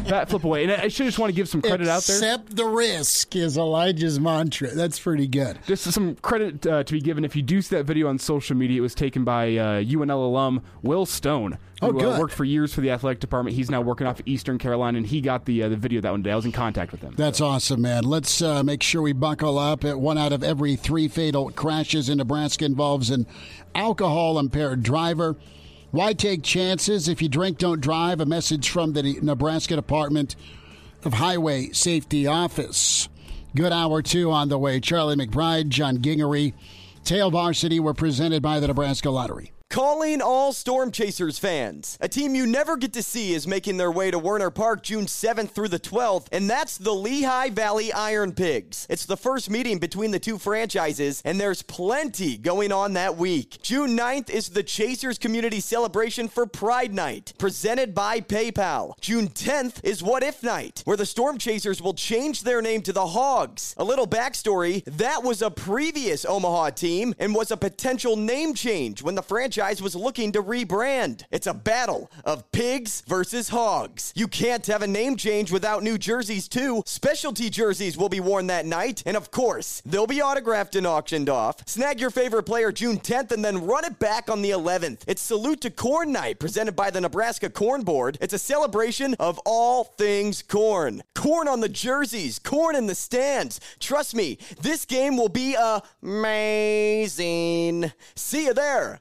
bat flip away. And I should just want to give some credit out there. Accept the risk is Elijah's mantra. That's pretty good. Just some credit uh, to be given. If you do see that video on social media, it was taken by uh, UNL alum Will Stone, Oh, good. Uh, worked for years for the athletic department. He's now working off of Eastern Carolina, and he got the uh, the video that one day. I was in contact with him. That's awesome, man. Let's uh, make sure we buckle up. One out of every three fatal crashes in Nebraska involves an alcohol impaired driver. Why take chances if you drink, don't drive? A message from the Nebraska Department of Highway Safety Office. Good hour two on the way. Charlie McBride, John Gingery, Hail Varsity were presented by the Nebraska Lottery. Calling all Storm Chasers fans. A team you never get to see is making their way to Werner Park June 7th through the 12th, and that's the Lehigh Valley Iron Pigs. It's the first meeting between the two franchises, and there's plenty going on that week. June 9th is the Chasers Community Celebration for Pride Night, presented by PayPal. June 10th is What If Night, where the Storm Chasers will change their name to the Hogs. A little backstory that was a previous Omaha team and was a potential name change when the franchise was looking to rebrand. It's a battle of pigs versus hogs. You can't have a name change without new jerseys, too. Specialty jerseys will be worn that night, and of course, they'll be autographed and auctioned off. Snag your favorite player June 10th and then run it back on the 11th. It's Salute to Corn Night presented by the Nebraska Corn Board. It's a celebration of all things corn. Corn on the jerseys, corn in the stands. Trust me, this game will be amazing. See you there.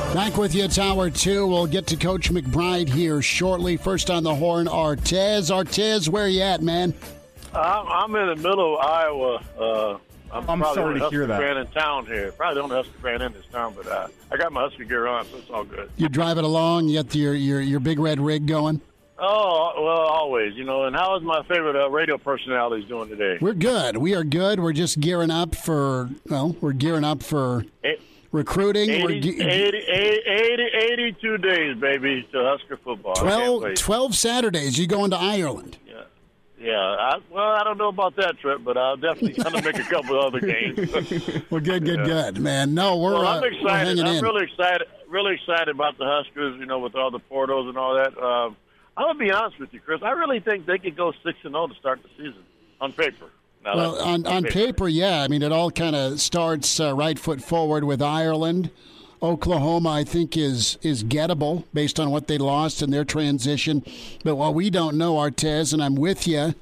Back with you, it's hour two. We'll get to Coach McBride here shortly. First on the horn, Artez. Artez, where you at, man? I'm, I'm in the middle of Iowa. Uh, I'm, I'm sorry to hear Husker that. fan in town here. Probably the only Husker fan in this town, but uh, I got my Husker gear on, so it's all good. You drive it along? You got your your your big red rig going? Oh well, always, you know. And how is my favorite uh, radio personalities doing today? We're good. We are good. We're just gearing up for well, we're gearing up for Eh, recruiting. 80, we're 80, ge- 80, 82 days, baby, to Husker football. I 12, 12 Saturdays. You going to Ireland? Yeah, yeah. I, well, I don't know about that trip, but I'll definitely gonna make a couple other games. Well, good, good, Yeah. good, man. No, we're, Well, uh, I'm excited. hanging I'm in. really excited. Really excited about the Huskers. You know, with all the portals and all that. Um, I'm gonna be honest with you, Chris. I really think they could go six and zero to start the season on paper. Well, on, on paper, yeah. I mean, it all kind of starts uh, right foot forward with Ireland. Oklahoma, I think, is is gettable based on what they lost in their transition. But what we don't know, Artez, and I'm with you,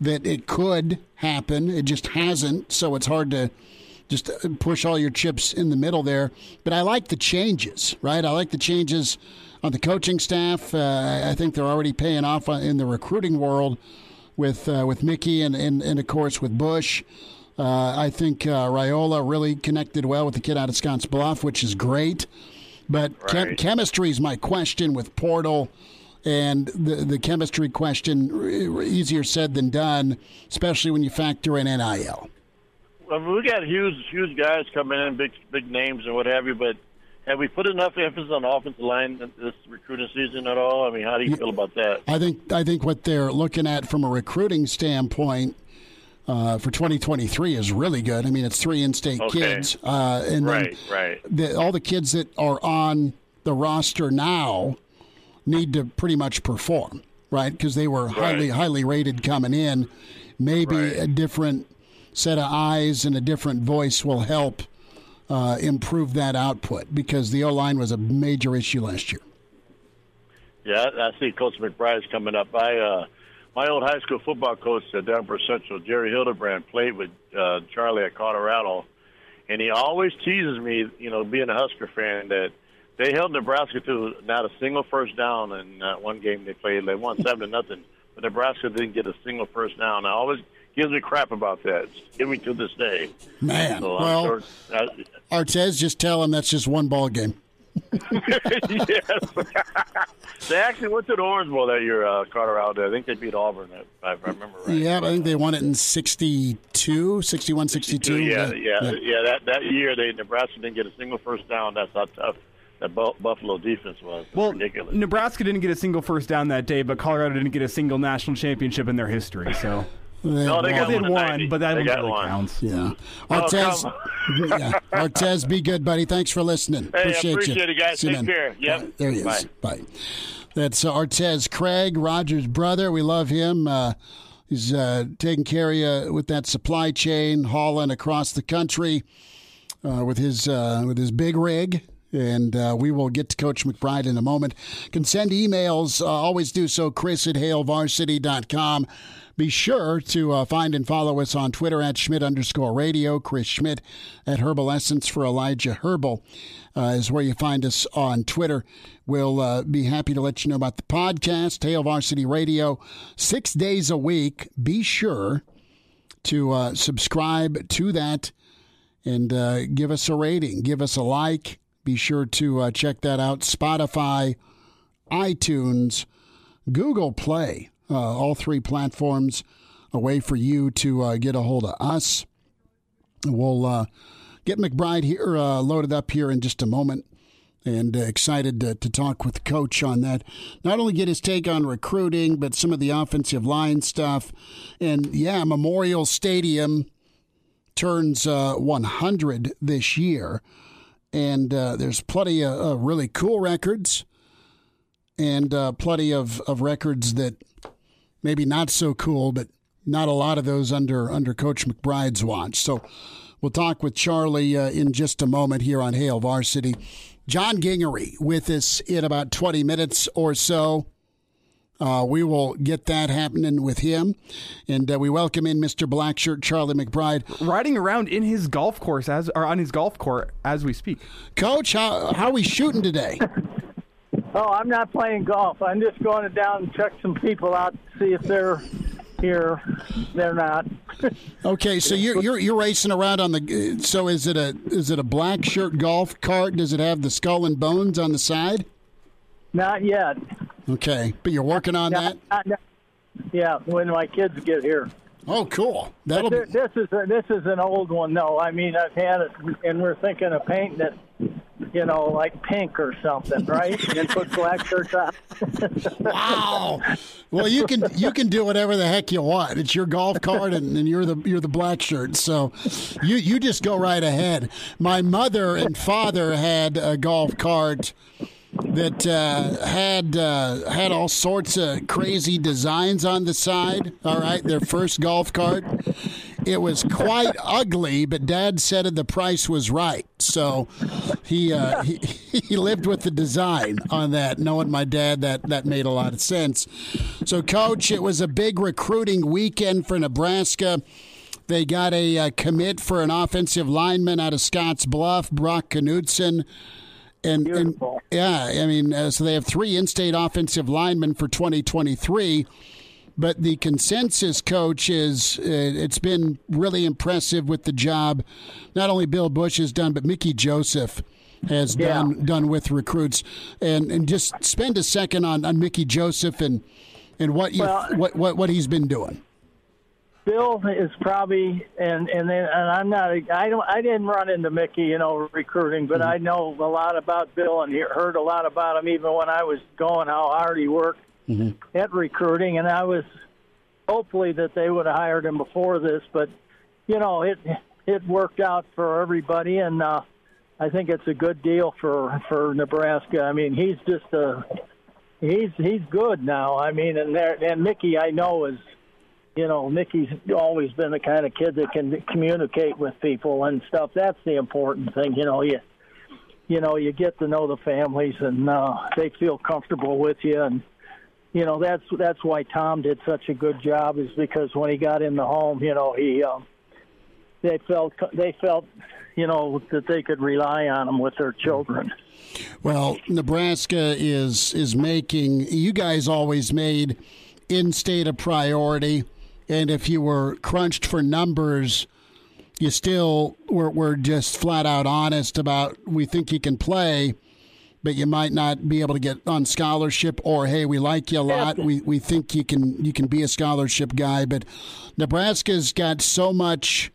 that it could happen. It just hasn't, so it's hard to just uh, push all your chips in the middle there. But I like the changes, right? I like the changes on the coaching staff. Uh, I think they're already paying off in the recruiting world with uh, with Mickey and, and and of course with Busch. Uh, I think uh, Raiola really connected well with the kid out of Scotts Bluff, which is great. But chem- chemistry is my question with Portal, and the the chemistry question r- easier said than done, especially when you factor in NIL. Well, we got huge, huge guys coming in, big, big names and what have you. But have we put enough emphasis on the offensive line this recruiting season at all? I mean, how do you feel about that? I think I think what they're looking at from a recruiting standpoint uh, for 2023 is really good. I mean, it's three in-state Okay. kids, uh, and Right, right. the, all the kids that are on the roster now need to pretty much perform, right? Because they were highly highly rated coming in. Maybe Right. a different set of eyes and a different voice will help uh, improve that output because the O line was a major issue last year. Yeah, I, see Coach McBride's coming up. I, uh, my old high school football coach at Denver Central, Jerry Hildebrand, played with uh, Charlie at Colorado, and he always teases me, you know, being a Husker fan, that they held Nebraska to not a single first down in uh, one game they played. They won seven to nothing, but Nebraska didn't get a single first down. I always gives me crap about that. Give me to this day. Man, So well, sure, uh, Artez, just tell him that's just one ball game. yes. they actually went to the Orange Bowl that year, uh, Colorado. I think they beat Auburn, if I remember right. Yeah, I think they won it in 62, 61, 62. Yeah, yeah, yeah. That that year, they Nebraska didn't get a single first down. That's how tough that Buffalo defense was. It's Well, ridiculous. Nebraska didn't get a single first down that day, but Colorado didn't get a single national championship in their history. So No, they well, got they one one, but that They got really one. counts. Yeah. Oh, Artez, come yeah. Artez, be good, buddy. Thanks for listening. Hey, appreciate, appreciate you. it, guys. See you, Take man. care. Yep. Right, there he is. Bye. Bye. That's uh, Artez Craig, Rogers' brother. We love him. Uh, he's uh, taking care of you with that supply chain, hauling across the country uh, with his uh, with his big rig. And uh, we will get to Coach McBride in a moment. Can send emails. Uh, always do so, Chris at HailVarsity.com. Be sure to uh, find and follow us on Twitter at Schmitz underscore radio. Chris Schmitz at Herbal Essence for Elijah Herbal uh, is where you find us on Twitter. We'll uh, be happy to let you know about the podcast, Hail Varsity Radio, six days a week. Be sure to uh, subscribe to that and uh, give us a rating, give us a like. Be sure to uh, check that out. Spotify, iTunes, Google Play, all three platforms, a way for you to uh, get a hold of us. We'll uh, get McBride here uh, loaded up here in just a moment. And excited to, to talk with coach on that. Not only get his take on recruiting, but some of the offensive line stuff. And yeah, Memorial Stadium turns 100 this year and uh, there's plenty of uh, really cool records and uh, plenty of, of records that maybe not so cool, but not a lot of those under under Coach McBride's watch. So we'll talk with Charlie uh, in just a moment here on Hail Varsity. John Gingery with us in about 20 minutes or so. Uh, we will get that happening with him. And uh, we welcome in Mr. Blackshirt Charlie McBride. Riding around in his golf course as or on his golf court as we speak. Coach, how, how are we shooting today? oh, I'm not playing golf. I'm just going down and check some people out to see if they're here. They're not. okay, so you're, you're you're racing around on the. So is it a is it a black shirt golf cart? Does it have the skull and bones on the side? Not yet. Okay, but you're working on not, that. Not, yeah, when my kids get here. Oh, cool. That'll this, this is a, this is an old one though. I mean, I've had it, and we're thinking of painting it, you know, like pink or something, right? and put black shirts on. wow. Well, you can you can do whatever the heck you want. It's your golf cart, and, and you're the you're the black shirt. So, you you just go right ahead. My mother and father had a golf cart that uh, had uh, had all sorts of crazy designs on the side. All right, their first golf cart. It was quite ugly, but Dad said the price was right, so he, uh, he he lived with the design on that. Knowing my dad, that that made a lot of sense. So, Coach, it was a big recruiting weekend for Nebraska. They got a, a commit for an offensive lineman out of Scotts Bluff, Brock Knutson. And, and, yeah, I mean, uh, so they have three in-state offensive linemen for 2023. But the consensus, coach, is uh, it's been really impressive with the job. Not only Bill Busch has done, but Mickey Joseph has Yeah. done done with recruits. And and just spend a second on, on Mickey Joseph and and what you Well- what, what what he's been doing. Bill is probably, and and then and I'm not. I don't. I didn't run into Mickey, you know, recruiting, but I know a lot about Bill and he heard a lot about him even when I was going. How hard he worked at recruiting, and I was hopefully that they would have hired him before this, but you know, it it worked out for everybody, and uh, I think it's a good deal for for Nebraska. I mean, he's just a he's he's good now. I mean, and there and Mickey, I know is you know, Mickey's always been the kind of kid that can communicate with people and stuff. That's the important thing, you know. You, you know, you get to know the families and uh, they feel comfortable with you, and you know that's that's why Tom did such a good job is because when he got in the home, you know, he um, they felt they felt you know that they could rely on him with their children. Well, Nebraska is is making you guys always made in-state a priority, and if you were crunched for numbers, you still were, were just flat out honest about we think you can play, but you might not be able to get on scholarship, or hey, we like you a lot, we we think you can you can be a scholarship guy, but Nebraska's got so much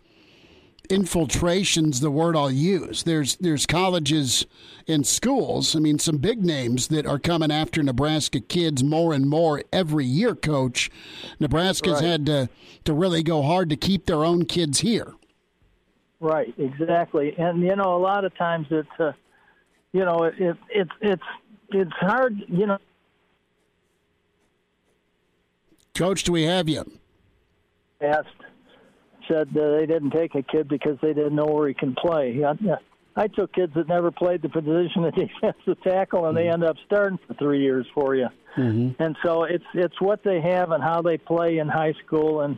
infiltration's the word I'll use. There's there's colleges and schools. I mean, some big names that are coming after Nebraska kids more and more every year. Coach, Nebraska's Right. had to to really go hard to keep their own kids here. Right, exactly. And you know, a lot of times it's, uh, you know, it, it it's it's it's hard. You know, Coach, do we have you? asked said uh, they didn't take a kid because they didn't know where he can play. Yeah. I took kids that never played the position of defensive tackle, and they end up starting for three years for you. Mm-hmm. And so it's it's what they have and how they play in high school, and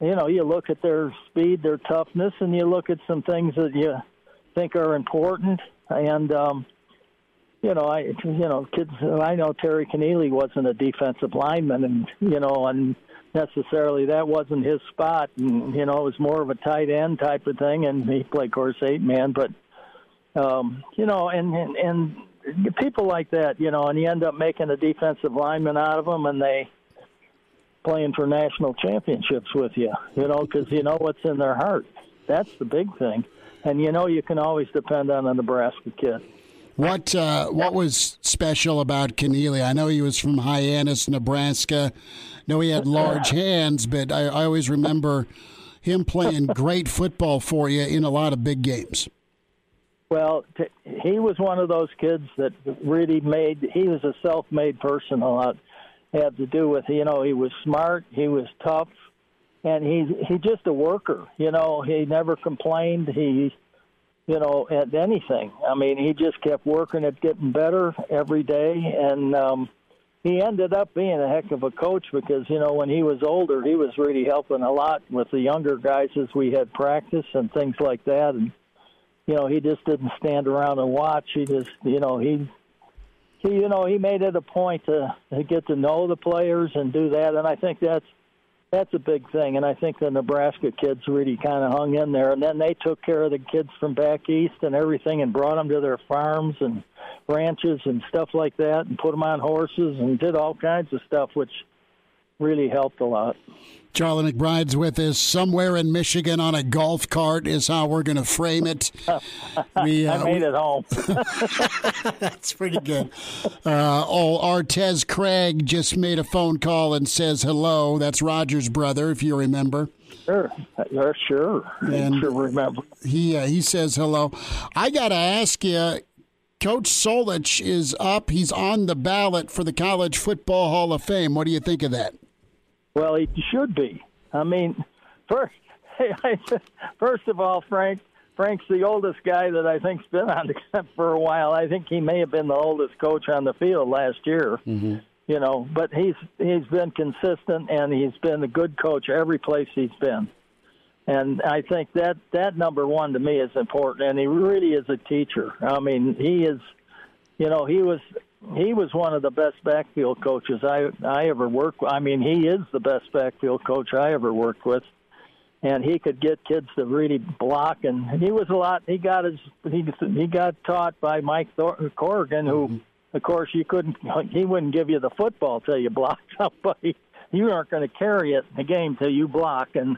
you know you look at their speed, their toughness, and you look at some things that you think are important. And um, you know, I you know kids. I know Terry Connealy wasn't a defensive lineman, and you know, and necessarily that wasn't his spot. And you know, it was more of a tight end type of thing, and he played, course, eight man, but um, you know, and, and and people like that, you know, and you end up making a defensive lineman out of them, and they playing for national championships with you, you know, because you know what's in their heart. That's the big thing, and you know you can always depend on a Nebraska kid. What uh, what was special about Connealy? I know he was from Hyannis, Nebraska. Know he had large hands, but I, I always remember him playing great football for you in a lot of big games. Well, t- he was one of those kids that really made. He was a self-made person. A lot had to do with you know he was smart, he was tough, and he he just a worker. You know, he never complained. He you know at anything. I mean, he just kept working at getting better every day, and um, he ended up being a heck of a coach because you know when he was older, he was really helping a lot with the younger guys as we had practice and things like that, and you know, he just didn't stand around and watch. He just, you know, he, he, you know, he made it a point to, to get to know the players and do that. And I think that's that's a big thing. And I think the Nebraska kids really kind of hung in there. And then they took care of the kids from back east and everything, and brought them to their farms and ranches and stuff like that, and put them on horses and did all kinds of stuff, which really helped a lot. Charlie McBride's with us somewhere in Michigan on a golf cart is how we're going to frame it. We, uh, I made it home. That's pretty good. Uh, oh, Artez Craig just made a phone call and says hello. That's Roger's brother, if you remember. Sure, yeah, sure. And sure remember. He uh, he says hello. I got to ask you. Coach Solich is up. He's on the ballot for the College Football Hall of Fame. What do you think of that? Well, he should be. I mean, first, first of all, Frank, Frank's the oldest guy that I think's been on the for a while. I think he may have been the oldest coach on the field last year. Mm-hmm. You know, but he's he's been consistent and he's been a good coach every place he's been. And I think that that number one to me is important. And he really is a teacher. I mean, he is. You know, he was he was one of the best backfield coaches I I ever worked with. I mean, he is the best backfield coach I ever worked with. And he could get kids to really block, and he was a lot. He got his he he got taught by Mike Thor- Corgan, who, mm-hmm. of course, you couldn't. He wouldn't give you the football till you blocked somebody. You aren't going to carry it in the game till you block. And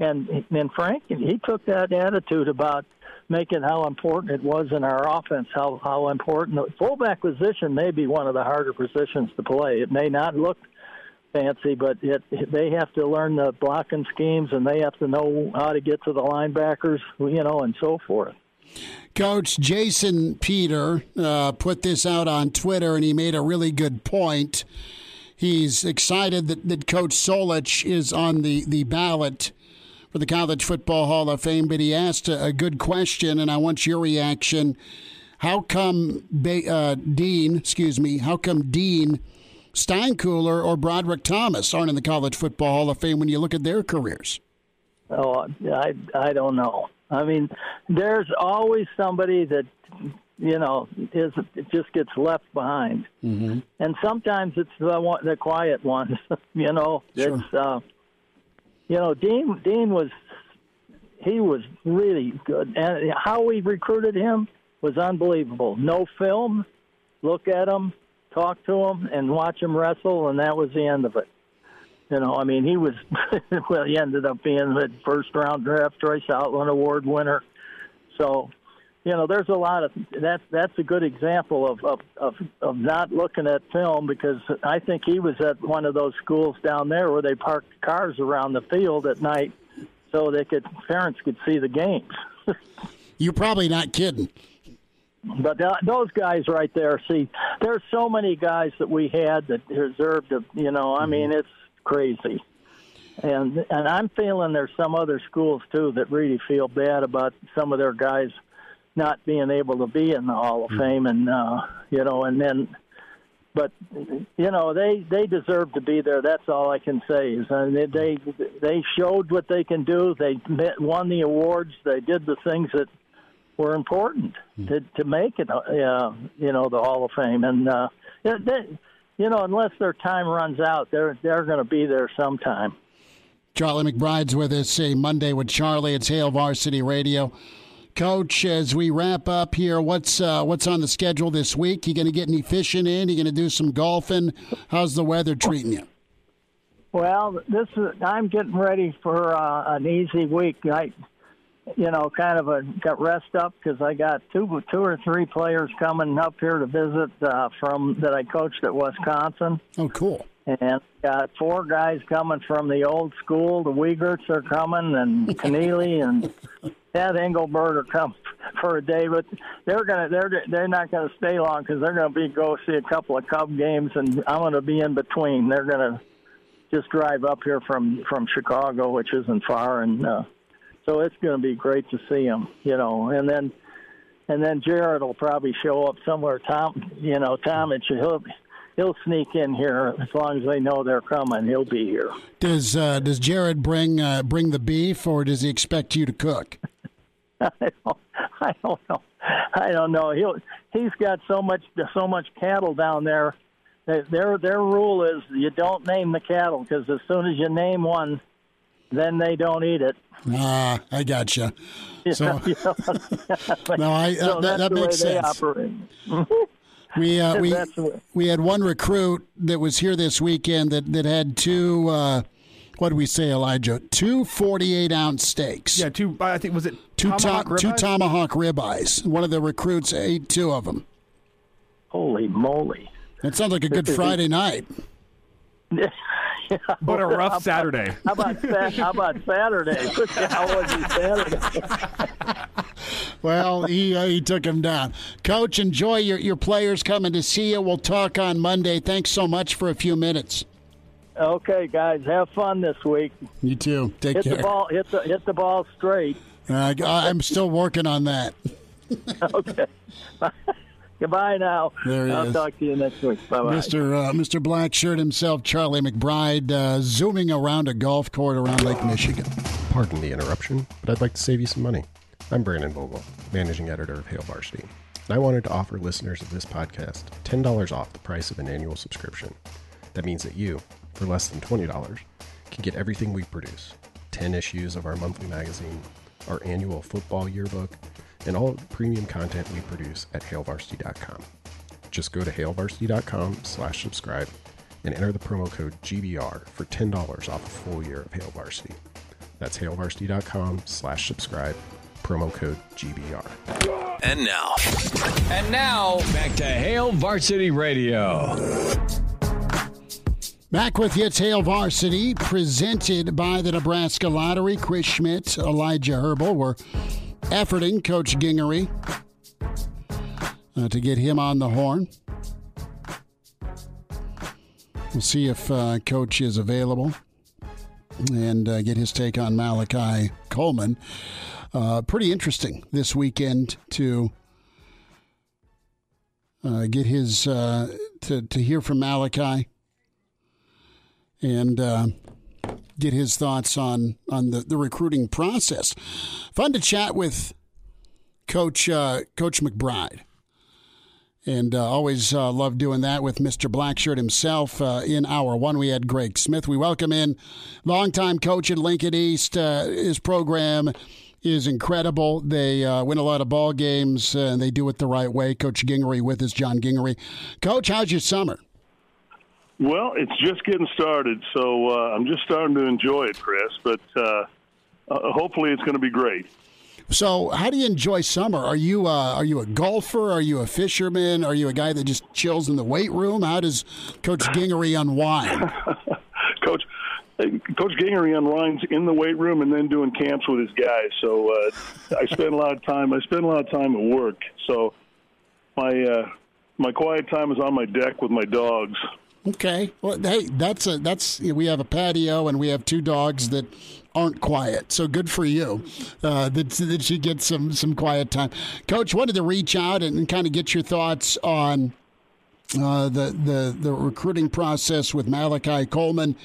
and and Frank, he took that attitude about making how important it was in our offense, how how important the fullback position may be one of the harder positions to play. It may not look fancy, but it, they have to learn the blocking schemes and they have to know how to get to the linebackers, you know, and so forth. Coach Jason Peter uh, put this out on Twitter, and he made a really good point. He's excited that, that Coach Solich is on the, the ballot for the College Football Hall of Fame, but he asked a, a good question, and I want your reaction. How come ba- uh, Dean, excuse me, how come Dean Steinkuhler or Broderick Thomas aren't in the College Football Hall of Fame when you look at their careers? Oh, I I don't know. I mean, there's always somebody that you know is it just gets left behind, mm-hmm. and sometimes it's the one, the quiet ones. you know, Sure. it's uh, you know Dean Dean was he was really good, and how we recruited him was unbelievable. No film, look at him, talk to him, and watch him wrestle, and that was the end of it. You know, I mean, he was well. He ended up being the first round draft choice Outland Award winner. So, you know, there's a lot of that's that's a good example of of of, of not looking at film because I think he was at one of those schools down there where they parked cars around the field at night so they could parents could see the games. You're probably not kidding. But th- those guys right there, see, there's so many guys that we had that deserved to, you know, I mean, mm-hmm. it's crazy. And and I'm feeling there's some other schools too that really feel bad about some of their guys not being able to be in the Hall of Fame, and uh, you know, and then, but you know, they they deserve to be there. That's all I can say. Is uh, they they they showed what they can do. They met, won the awards. They did the things that were important to to make it. Uh, you know, the Hall of Fame, and uh, they, you know, unless their time runs out, they're they're going to be there sometime. Charlie McBride's with us. A Monday with Charlie. It's Hail Varsity Radio. Coach, as we wrap up here, what's uh, what's on the schedule this week? You going to get any fishing in? You going to do some golfing? How's the weather treating you? Well, this is I'm getting ready for uh, an easy week. I, you know, kind of a got rest up because I got two two or three players coming up here to visit uh, from that I coached at Wisconsin. Oh, cool! And got four guys coming from the old school. The Wiegerts are coming, and Connealy and Ted Engelbert are coming for a day. But they're gonna they're they're not gonna stay long because they're gonna be go see a couple of Cub games, and I'm gonna be in between. They're gonna just drive up here from from Chicago, which isn't far, and uh, so it's to be great to see them. You know, and then and then Jared will probably show up somewhere. Tom, you know, Tom, and he'll he'll sneak in here as long as they know they're coming. He'll be here. Does uh, does Jared bring uh, bring the beef, or does he expect you to cook? I don't, I don't know. I don't know. He'll he's got so much so much cattle down there. Their their rule is you don't name the cattle because as soon as you name one, then they don't eat it. Ah, I gotcha. So, know? no, I, So uh, that, that makes sense. We uh, we we had one recruit that was here this weekend that that had two. Uh, what did we say, Elijah? Two 48 ounce steaks. Yeah, two. I think was it Two tomahawk to- two ribeyes? tomahawk ribeyes. One of the recruits ate two of them. Holy moly! That sounds like a good Friday night. But a rough How- Saturday. How about Sa- how about Saturday? how was it Saturday? Well, he uh, he took him down. Coach, enjoy your your players coming to see you. We'll talk on Monday. Thanks so much for a few minutes. Okay, guys, have fun this week. You too. Take hit care. the ball. Hit the hit the ball straight. Uh, I'm still working on that. okay. Goodbye now. There he I'll is. talk to you next week. Bye bye. Mr. Uh, Mr. Blackshirt himself, Charlie McBride, uh, zooming around a golf court around Lake Michigan. Pardon the interruption, but I'd like to save you some money. I'm Brandon Vogel, managing editor of Hail Varsity, and I wanted to offer listeners of this podcast $10 off the price of an annual subscription. That means that you, for less than $20, can get everything we produce 10 issues of our monthly magazine, our annual football yearbook, and all of the premium content we produce at hailvarsity.com. Just go to hailvarsity.com slash subscribe and enter the promo code GBR for $10 off a full year of Hail Varsity. That's hailvarsity.com slash subscribe, promo code GBR. And now. And now, back to Hail Varsity Radio. Back with you, Hail Varsity, presented by the Nebraska Lottery. Chris Schmitz, Elijah Herbal were efforting Coach Gingery uh, to get him on the horn. We'll see if uh, Coach is available and uh, get his take on Malachi Coleman. Uh, pretty interesting this weekend to uh, get his uh, to to hear from Malachi and uh, get his thoughts on on the, the recruiting process. Fun to chat with Coach uh, Coach McBride, and uh, always uh, love doing that with Mister Blackshirt himself. Uh, in hour one, we had Greg Smith. We welcome in longtime coach at Lincoln East. Uh, his program is incredible. They uh, win a lot of ball games, uh, and they do it the right way. Coach Gingery with us, John Gingery. Coach, how's your summer? Well, it's just getting started, so uh, I'm just starting to enjoy it, Chris. But uh, uh, hopefully, it's going to be great. So, how do you enjoy summer? Are you uh, are you a golfer? Are you a fisherman? Are you a guy that just chills in the weight room? How does Coach Gingery unwind? Coach uh, Coach Gingery unwinds in the weight room and then doing camps with his guys. So uh, I spend a lot of time. I spend a lot of time at work. So my uh, my quiet time is on my deck with my dogs. Okay. Well, hey, that's a that's we have a patio and we have two dogs that aren't quiet. So good for you uh, that that you get some some quiet time. Coach, wanted to reach out and, and kind of get your thoughts on uh, the the the recruiting process with Malachi Coleman.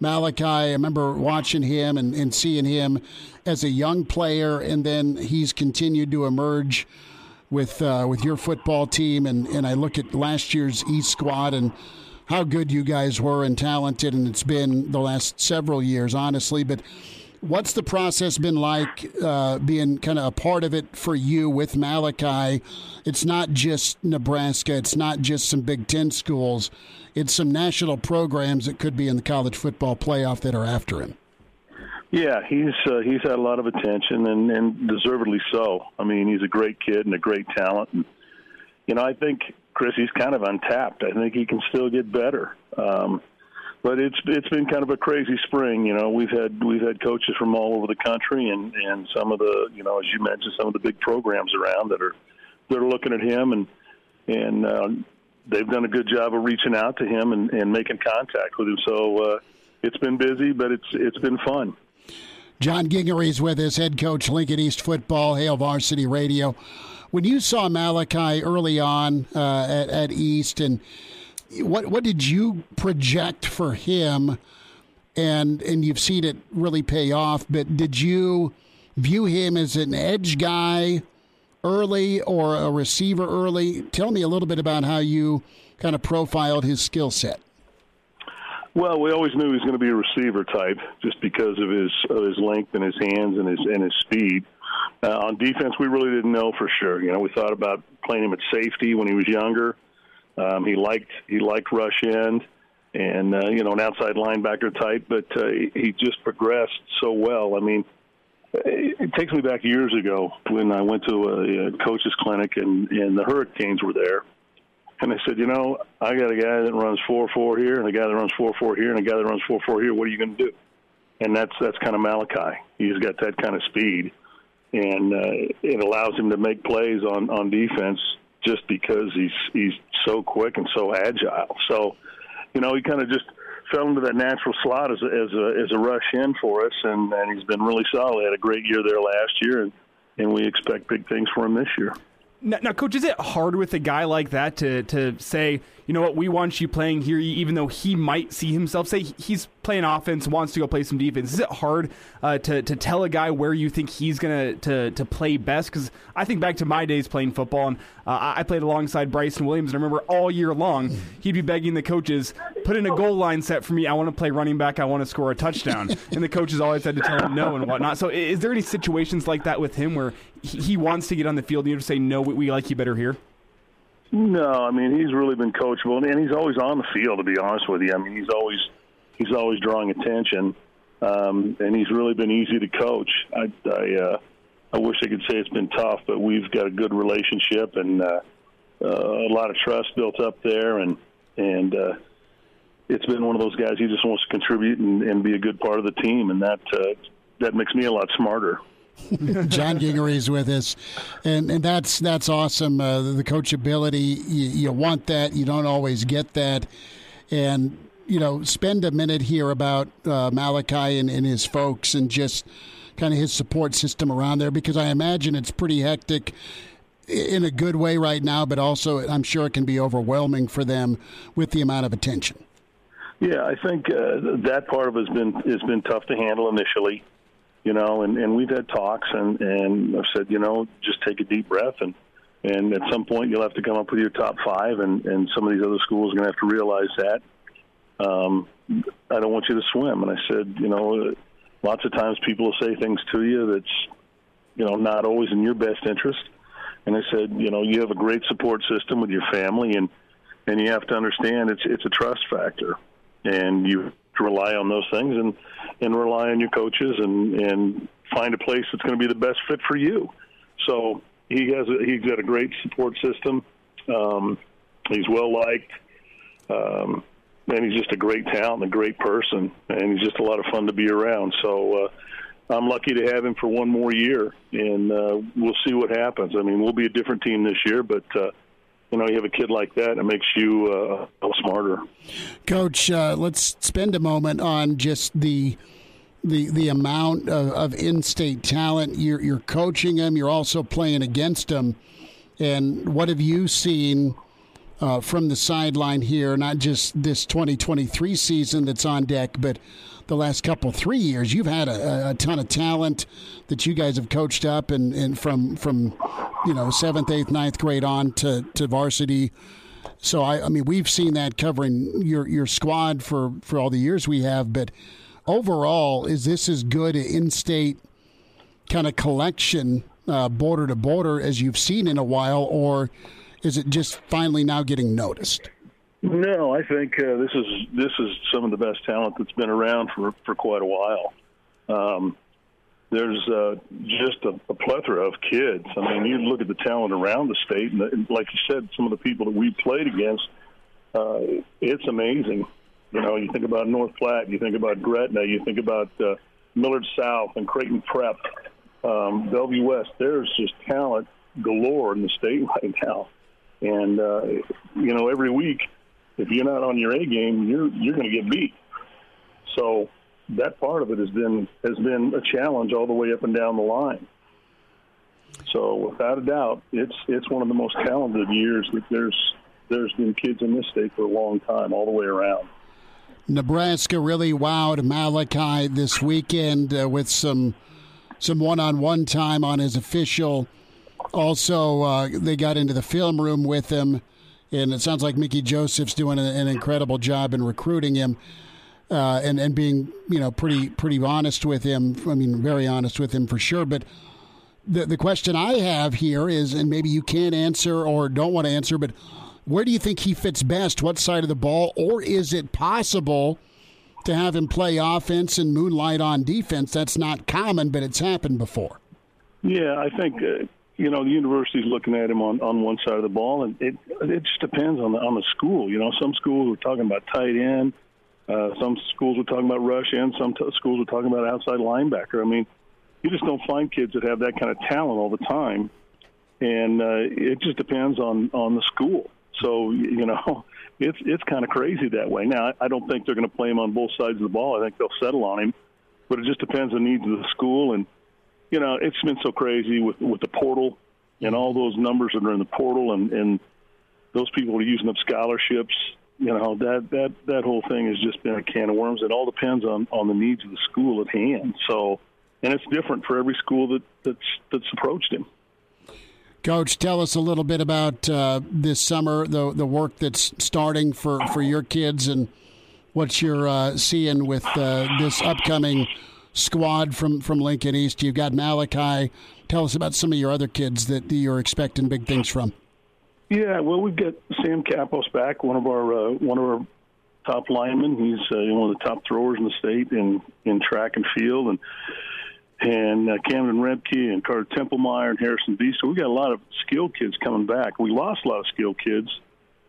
Malachi, I remember watching him and, and seeing him as a young player, and then he's continued to emerge with uh, with your football team. And, and I look at last year's East squad and how good you guys were and talented, and it's been the last several years, honestly. But what's the process been like uh, being kind of a part of it for you with Malachi? It's not just Nebraska, it's not just some Big Ten schools, it's some national programs that could be in the college football playoff that are after him. Yeah, he's uh, he's had a lot of attention and, and deservedly so. I mean, he's a great kid and a great talent. And, you know, I think Chris, he's kind of untapped. I think he can still get better. Um, but it's it's been kind of a crazy spring. You know, we've had we've had coaches from all over the country, and and some of the you know, as you mentioned, some of the big programs around that are that are looking at him, and and uh, they've done a good job of reaching out to him and, and making contact with him. So uh, it's been busy, but it's it's been fun. John Gingery is with us, head coach Lincoln East football, Hail Varsity Radio when you saw Malachi early on uh, at, at East, and what what did you project for him? And and you've seen it really pay off. But did you view him as an edge guy early or a receiver early? Tell me a little bit about how you kind of profiled his skill set. Well, we always knew he was going to be a receiver type, just because of his of his length and his hands and his and his speed. Uh, on defense, we really didn't know for sure. You know, we thought about playing him at safety when he was younger. Um, he liked he liked rush end and uh, you know an outside linebacker type, but uh, he just progressed so well. I mean, it, takes me back years ago when I went to a, a coach's clinic and and the Hurricanes were there, and they said, you know, I got a guy that runs four four here, and a guy that runs four four here, and a guy that runs four four here. What are you going to do? And that's that's kind of Malachi. He's got that kind of speed and uh, it allows him to make plays on on defense just because he's he's so quick and so agile. So, you know, he kind of just fell into that natural slot as a, as a as a rush end for us, and and he's been really solid. He had a great year there last year, and and we expect big things for him this year. Now, now, coach, is it hard with a guy like that to to say, you know what, we want you playing here, even though he might see himself say he's playing offense, wants to go play some defense? Is it hard uh, to to tell a guy where you think he's gonna to to play best? Because I think back to my days playing football, and uh, I played alongside Bryson Williams, and I remember all year long he'd be begging the coaches, put in a goal line set for me. I want to play running back. I want to score a touchdown, and the coaches always had to tell him no and whatnot. So, is there any situations like that with him where he wants to get on the field, and you have to say no? We like you better here. No, I mean he's really been coachable, and he's always on the field. To be honest with you, I mean he's always he's always drawing attention, um, and he's really been easy to coach. I I, uh, I wish I could say it's been tough, but we've got a good relationship and uh, uh, a lot of trust built up there, and and uh, it's been one of those guys he just wants to contribute and, and be a good part of the team, and that uh, that makes me a lot smarter. John Gingery is with us, and and that's that's awesome. Uh, the coachability, you, you want that. You don't always get that, and you know, spend a minute here about uh, Malachi and, and his folks, and just kind of his support system around there, because I imagine it's pretty hectic in a good way right now, but also I'm sure it can be overwhelming for them with the amount of attention. Yeah, I think uh, that part of it has been has been tough to handle initially you know, and, and we've had talks and, and I've said, you know, just take a deep breath and, and at some point you'll have to come up with your top five and, and some of these other schools are going to have to realize that. Um, I don't want you to swim. And I said, you know, lots of times people will say things to you that's, you know, not always in your best interest. And I said, you know, you have a great support system with your family and, and you have to understand it's, it's a trust factor and you to rely on those things and and rely on your coaches and and find a place that's going to be the best fit for you. So he has a, he's got a great support system. Um, he's well liked, um, and he's just a great talent and a great person, and he's just a lot of fun to be around. So. Uh, I'm lucky to have him for one more year, and uh, we'll see what happens. I mean, we'll be a different team this year, but uh, you know you have a kid like that, it makes you uh, smarter. Coach, uh, let's spend a moment on just the the the amount of, of in-state talent. You're you're coaching them. You're also playing against them. And what have you seen uh, from the sideline here? Not just this 2023 season that's on deck, but the last couple three years. You've had a, a ton of talent that you guys have coached up, and, and from from you know seventh, eighth, ninth grade on to, to varsity. So I, I mean, we've seen that covering your your squad for for all the years we have, but overall, is this as good an in-state kind of collection, uh, border to border, as you've seen in a while, or is it just finally now getting noticed? No, I think uh, this is this is some of the best talent that's been around for for quite a while. Um, there's uh, just a, a plethora of kids. I mean, you look at the talent around the state, and, and like you said, some of the people that we played against, uh, it's amazing. You know, you think about North Platte, you think about Gretna, you think about uh, Millard South and Creighton Prep, um, Bellevue West. There's just talent galore in the state right now, and uh, you know, every week if you're not on your A game, you're you're going to get beat. So that part of it has been has been a challenge all the way up and down the line. So without a doubt, it's it's one of the most talented years that there's there's been kids in this state for a long time, all the way around. Nebraska really wowed Malachi this weekend uh, with some some one-on-one time on his official. Also, uh, they got into the film room with him and it sounds like Mickey Joseph's doing an, incredible job in recruiting him. Uh, and and being you know pretty pretty honest with him. I mean, very honest with him for sure. But the the question I have here is, and maybe you can't answer or don't want to answer, but where do you think he fits best? What side of the ball, or is it possible to have him play offense and moonlight on defense? That's not common, but it's happened before. Yeah, I think uh, you know, the university's looking at him on, on one side of the ball, and it it just depends on the on the school. You know, some schools are talking about tight end, uh, some schools are talking about rush end, some t- schools are talking about outside linebacker. I mean, you just don't find kids that have that kind of talent all the time, and uh, it just depends on on the school. So you know, it's it's kind of crazy that way. Now, I don't think they're going to play him on both sides of the ball. I think they'll settle on him, but it just depends on the needs of the school and you know, it's been so crazy with with the portal and all those numbers that are in the portal, and and those people who are using up scholarships. You know that that that whole thing has just been a can of worms. It all depends on on the needs of the school at hand. So, and it's different for every school that that's that's approached him. Coach, tell us a little bit about uh, this summer, the the work that's starting for, for your kids, and what you're uh, seeing with uh, this upcoming squad from, from Lincoln East. You've got Malachi. Tell us about some of your other kids that you're expecting big things from. Yeah, well, we've got Sam Capos back, one of our uh, one of our top linemen. He's uh, one of the top throwers in the state in in track and field, and and uh, Camden Remke and Carter Templemeyer and Harrison B. So we got a lot of skilled kids coming back. We lost a lot of skilled kids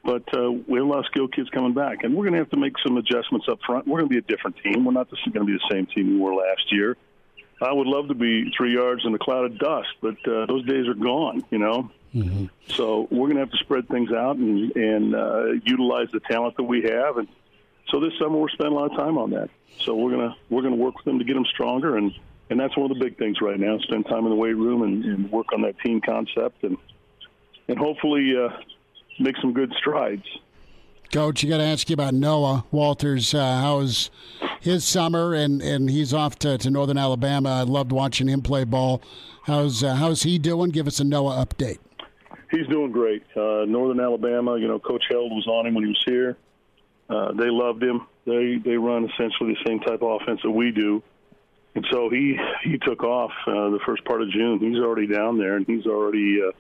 but uh, we have a lot of skilled kids coming back, and we're going to have to make some adjustments up front. We're going to be a different team. We're not going to be the same team we were last year. I would love to be three yards in a cloud of dust, but uh, those days are gone. You know. Mm-hmm. So we're going to have to spread things out and, and uh, utilize the talent that we have, and so this summer we're spending a lot of time on that. So we're gonna we're gonna work with them to get them stronger, and and that's one of the big things right now. Spend time in the weight room and, and work on that team concept, and and hopefully uh, make some good strides. Coach, you got to ask you about Noah Walters. Uh, how's his summer? And, and he's off to, to Northern Alabama. I loved watching him play ball. How's uh, how's he doing? Give us a Noah update. He's doing great. Uh, Northern Alabama, you know, Coach Held was on him when he was here. Uh, they loved him. They they run essentially the same type of offense that we do, and so he he took off uh, the first part of June. He's already down there, and he's already uh,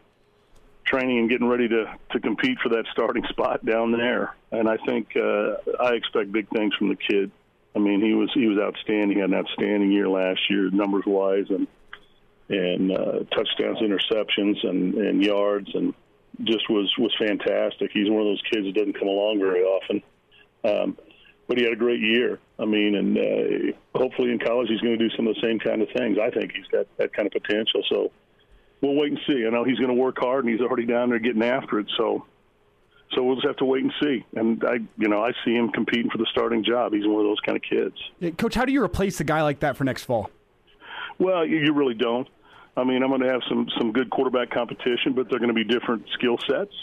training and getting ready to to compete for that starting spot down there. And I think uh, I expect big things from the kid. I mean, he was he was outstanding. He had an outstanding year last year, numbers wise, and and uh, touchdowns, interceptions, and and yards, and just was was fantastic. He's one of those kids that doesn't come along very often. Um, but he had a great year. I mean, and uh, hopefully in college he's going to do some of the same kind of things. I think he's got that kind of potential. So we'll wait and see. I know he's going to work hard, and he's already down there getting after it. So So we'll just have to wait and see. And I, you know, I see him competing for the starting job. He's one of those kind of kids. Yeah, Coach, how do you replace a guy like that for next fall? Well, you, you really don't. I mean, I'm going to have some some good quarterback competition, but they're going to be different skill sets.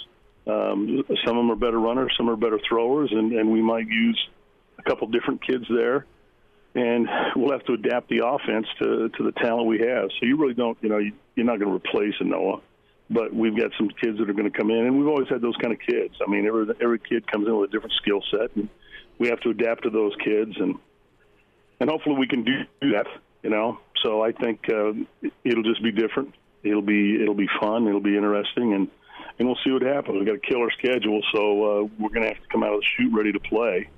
Um, some of them are better runners, some are better throwers, and, and we might use a couple different kids there. And we'll have to adapt the offense to to the talent we have. So you really don't, you know, you, you're not going to replace a Noah, but we've got some kids that are going to come in, and we've always had those kind of kids. I mean, every every kid comes in with a different skill set, and we have to adapt to those kids, and and hopefully we can do that. You know, so I think uh, it'll just be different. It'll be it'll be fun. It'll be interesting, and and we'll see what happens. We've got a killer schedule, so uh, we're going to have to come out of the chute ready to play.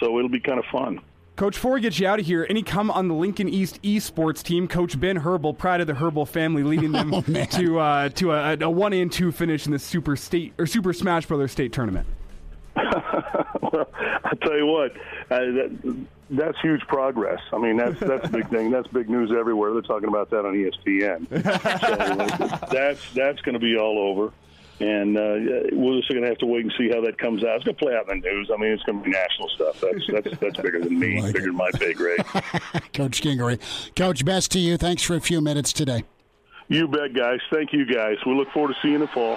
So it'll be kind of fun. Coach, before we get you out of here, any come on the Lincoln East esports team? Coach Ben Herbal, pride of the Herbal family, leading them Oh, to uh, to a, a one and two finish in the Super State or Super Smash Brothers State tournament. well, I tell you what, uh, that, that's huge progress. I mean, that's that's a big thing. That's big news everywhere. They're talking about that on ESPN. so that's that's going to be all over, and uh, we're just going to have to wait and see how that comes out. It's going to play out in the news. I mean, it's going to be national stuff. That's that's that's bigger than me, Like bigger than my pay grade. Coach Gingery. Coach, best to you. Thanks for a few minutes today. You bet, guys. Thank you, guys. We look forward to seeing you in the fall.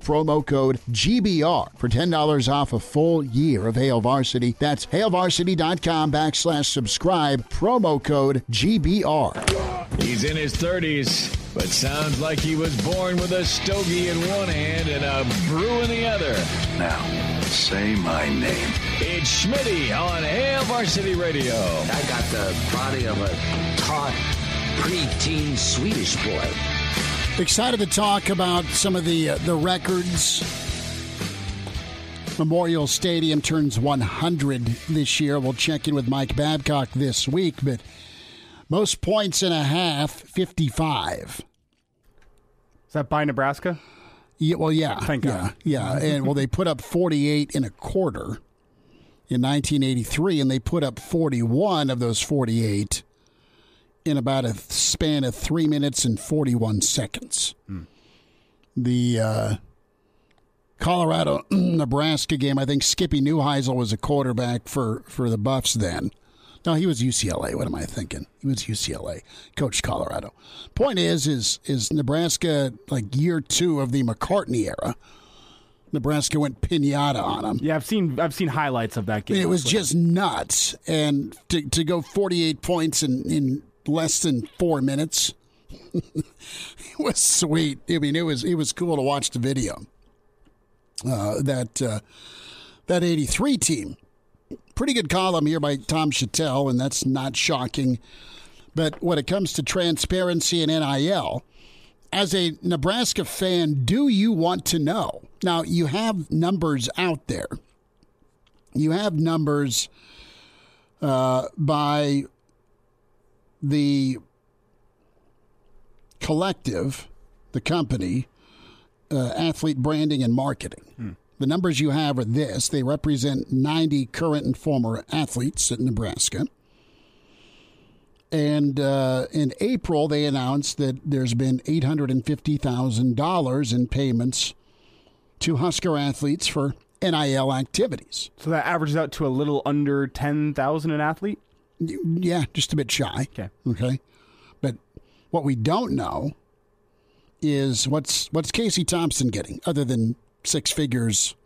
promo code GBR for $10 off a full year of Hail Varsity. That's HailVarsity.com backslash subscribe, promo code GBR. He's in his 30s, but sounds like he was born with a stogie in one hand and a brew in the other. Now, say my name. It's Schmitty on Hail Varsity Radio. I got the body of a taut preteen Swedish boy. Excited to talk about some of the uh, the records. Memorial Stadium turns 100 this year. We'll check in with Mike Babcock this week, but most points in a half, 55. Is that by Nebraska? Yeah, well, yeah. Thank God. Yeah, yeah. And well, they put up 48 in a quarter in 1983, and they put up 41 of those 48 in about a span of three minutes and 41 seconds. The uh, Colorado Nebraska game, I think Skippy Neuheisel was a quarterback for, for the Buffs then. No, he was UCLA. What am I thinking? He was UCLA. Coached Colorado. Point is, is is Nebraska like year two of the McCartney era? Nebraska went pinata on them. Yeah, I've seen I've seen highlights of that game. it was just nuts, and to to go forty eight points in in less than four minutes, it was sweet. I mean, it was it was cool to watch the video. Uh, that uh, that eighty three team, pretty good column here by Tom Shatel, and that's not shocking. But when it comes to transparency and NIL, as a Nebraska fan, do you want to know? Now, you have numbers out there. You have numbers uh, by the collective, the company, uh, athlete branding and marketing. The numbers you have are this they represent 90 current and former athletes at Nebraska. And uh, in April, they announced that there's been $850,000 in payments to Husker athletes for NIL activities. So that averages out to a little under ten thousand an athlete. Yeah, just a bit shy. Okay. Okay. But what we don't know is what's what's Casey Thompson getting other than six figures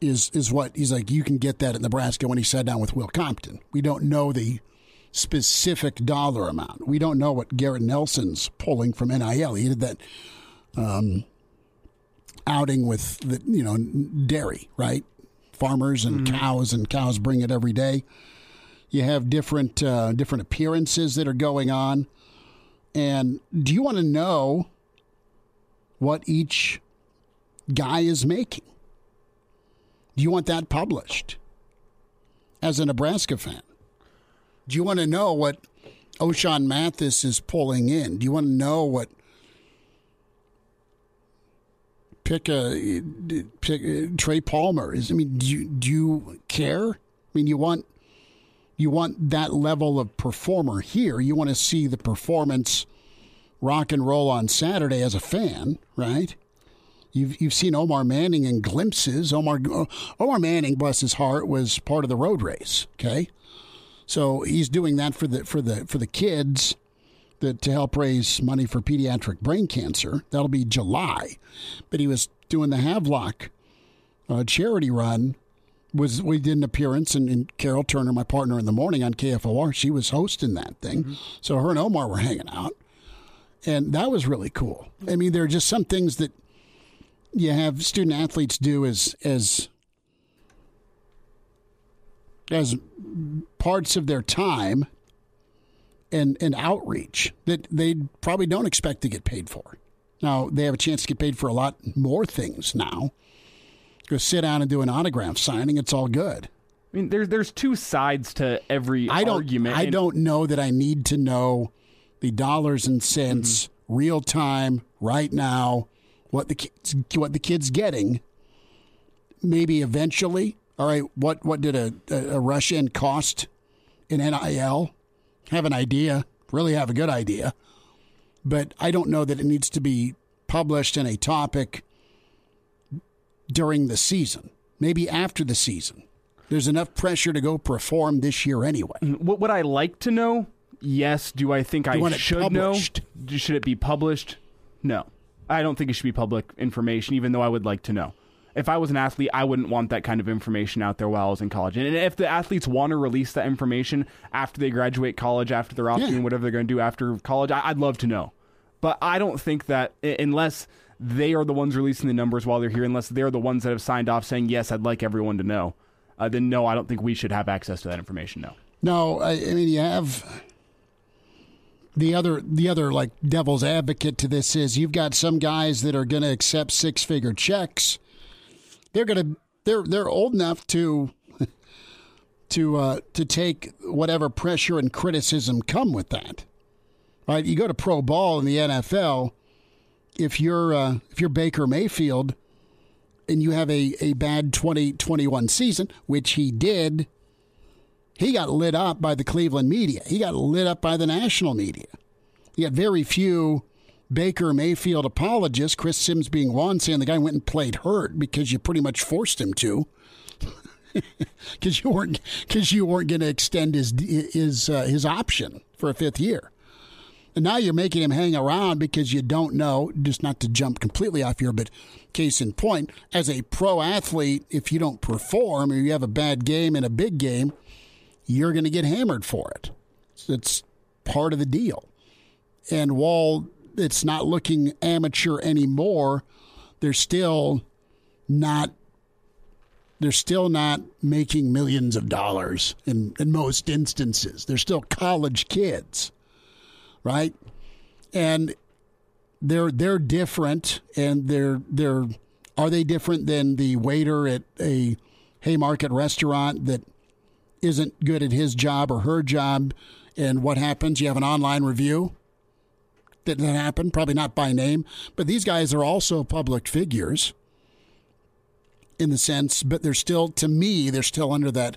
is is what he's like you can get that at Nebraska when he sat down with Will Compton. We don't know the specific dollar amount. We don't know what Garrett Nelson's pulling from NIL. He did that um, outing with the you know dairy, right? Farmers and cows and cows bring it every day. You have different uh, different appearances that are going on. And do you want to know what each guy is making? Do you want that published as a Nebraska fan? Do you want to know what Ochaun Mathis is pulling in? Do you want to know what pick a pick uh, Trey Palmer is? I mean, do you, do you care? I mean, you want you want that level of performer here. You want to see the performance rock and roll on Saturday as a fan, right? You've you've seen Omar Manning in glimpses. Omar Omar Manning, bless his heart, was part of the road race. Okay, so he's doing that for the for the for the kids that to help raise money for pediatric brain cancer. That'll be July, but he was doing the Havelock uh, charity run. Was we did an appearance and, and, Carol Turner, my partner in the morning on KFOR, she was hosting that thing. Mm-hmm. So her and Omar were hanging out, and that was really cool. I mean, there are just some things that you have student athletes do as as as parts of their time and and outreach that they probably don't expect to get paid for. Now they have a chance to get paid for a lot more things now. Go sit down and do an autograph signing. It's all good. I mean, there's there's two sides to every I don't, argument. I don't know that I need to know the dollars and cents, mm-hmm. real time, right now, what the kids what the kids getting. Maybe eventually, all right. What what did a a, a rush end cost in NIL? have an idea, really have a good idea, but I don't know that it needs to be published in a topic during the season, maybe after the season. There's enough pressure to go perform this year anyway. Mm, what would I like to know? Yes. Do I think I should know? Should it be published? No. I don't think it should be public information, even though I would like to know if I was an athlete, I wouldn't want that kind of information out there while I was in college. And if the athletes want to release that information after they graduate college, after they're off yeah. doing whatever they're going to do after college, I'd love to know. But I don't think that unless they are the ones releasing the numbers while they're here, unless they're the ones that have signed off saying, yes, I'd like everyone to know, uh, then no, I don't think we should have access to that information, no. No, I, I mean, you have the other the other like devil's advocate to this is you've got some guys that are going to accept six figure checks they're gonna they're they're old enough to to uh, to take whatever pressure and criticism come with that. Right? You go to pro ball in the NFL. If you're uh, if you're Baker Mayfield and you have a, a bad 2021 season, which he did, he got lit up by the Cleveland media. He got lit up by the national media. He had very few Baker Mayfield apologists, Chris Sims being one, saying the guy went and played hurt because you pretty much forced him to. Because you weren't, because you weren't going to extend his his uh, his option for a fifth year, and now you're making him hang around because you don't know. Just not to jump completely off here, but case in point, as a pro athlete, if you don't perform or you have a bad game in a big game, you're going to get hammered for it. It's part of the deal. And while it's not looking amateur anymore, they're still not they're still not making millions of dollars in, in most instances. They're still college kids. Right? And they're they're different and they're they're are they different than the waiter at a Haymarket restaurant that isn't good at his job or her job and what happens? You have an online review that, that happened, probably not by name, but these guys are also public figures in the sense, but they're still, to me, they're still under that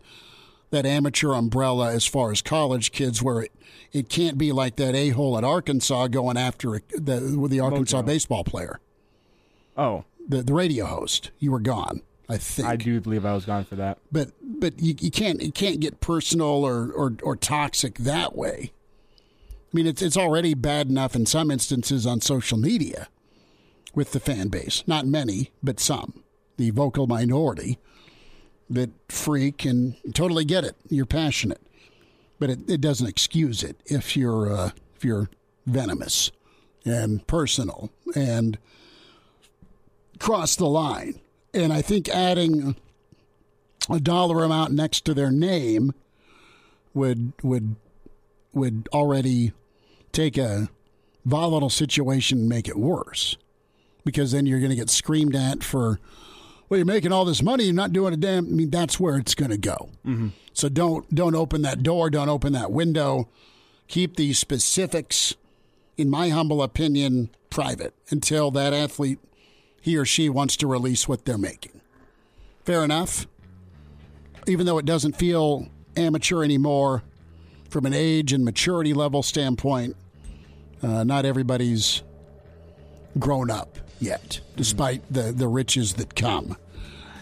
that amateur umbrella as far as college kids, where it, it can't be like that a hole at Arkansas going after the the Arkansas Mojo. baseball player. Oh, the the radio host. You were gone. I think I do believe I was gone for that. But but you, you can't you can't get personal or, or or toxic that way. I mean, it's it's already bad enough in some instances on social media with the fan base. Not many, but some. The vocal minority that freak and totally get it. You're passionate, but it, it doesn't excuse it if you're uh, if you're venomous and personal and cross the line. And I think adding a dollar amount next to their name would would would already take a volatile situation and make it worse. because then you're going to get screamed at for, well, you're making all this money, you're not doing a damn. I mean, that's where it's going to go. Mm-hmm. So don't don't open that door, don't open that window. Keep the specifics, in my humble opinion, private until that athlete, he or she wants to release what they're making. Fair enough. Even though it doesn't feel amateur anymore, from an age and maturity level standpoint, uh, not everybody's grown up yet, despite the, the riches that come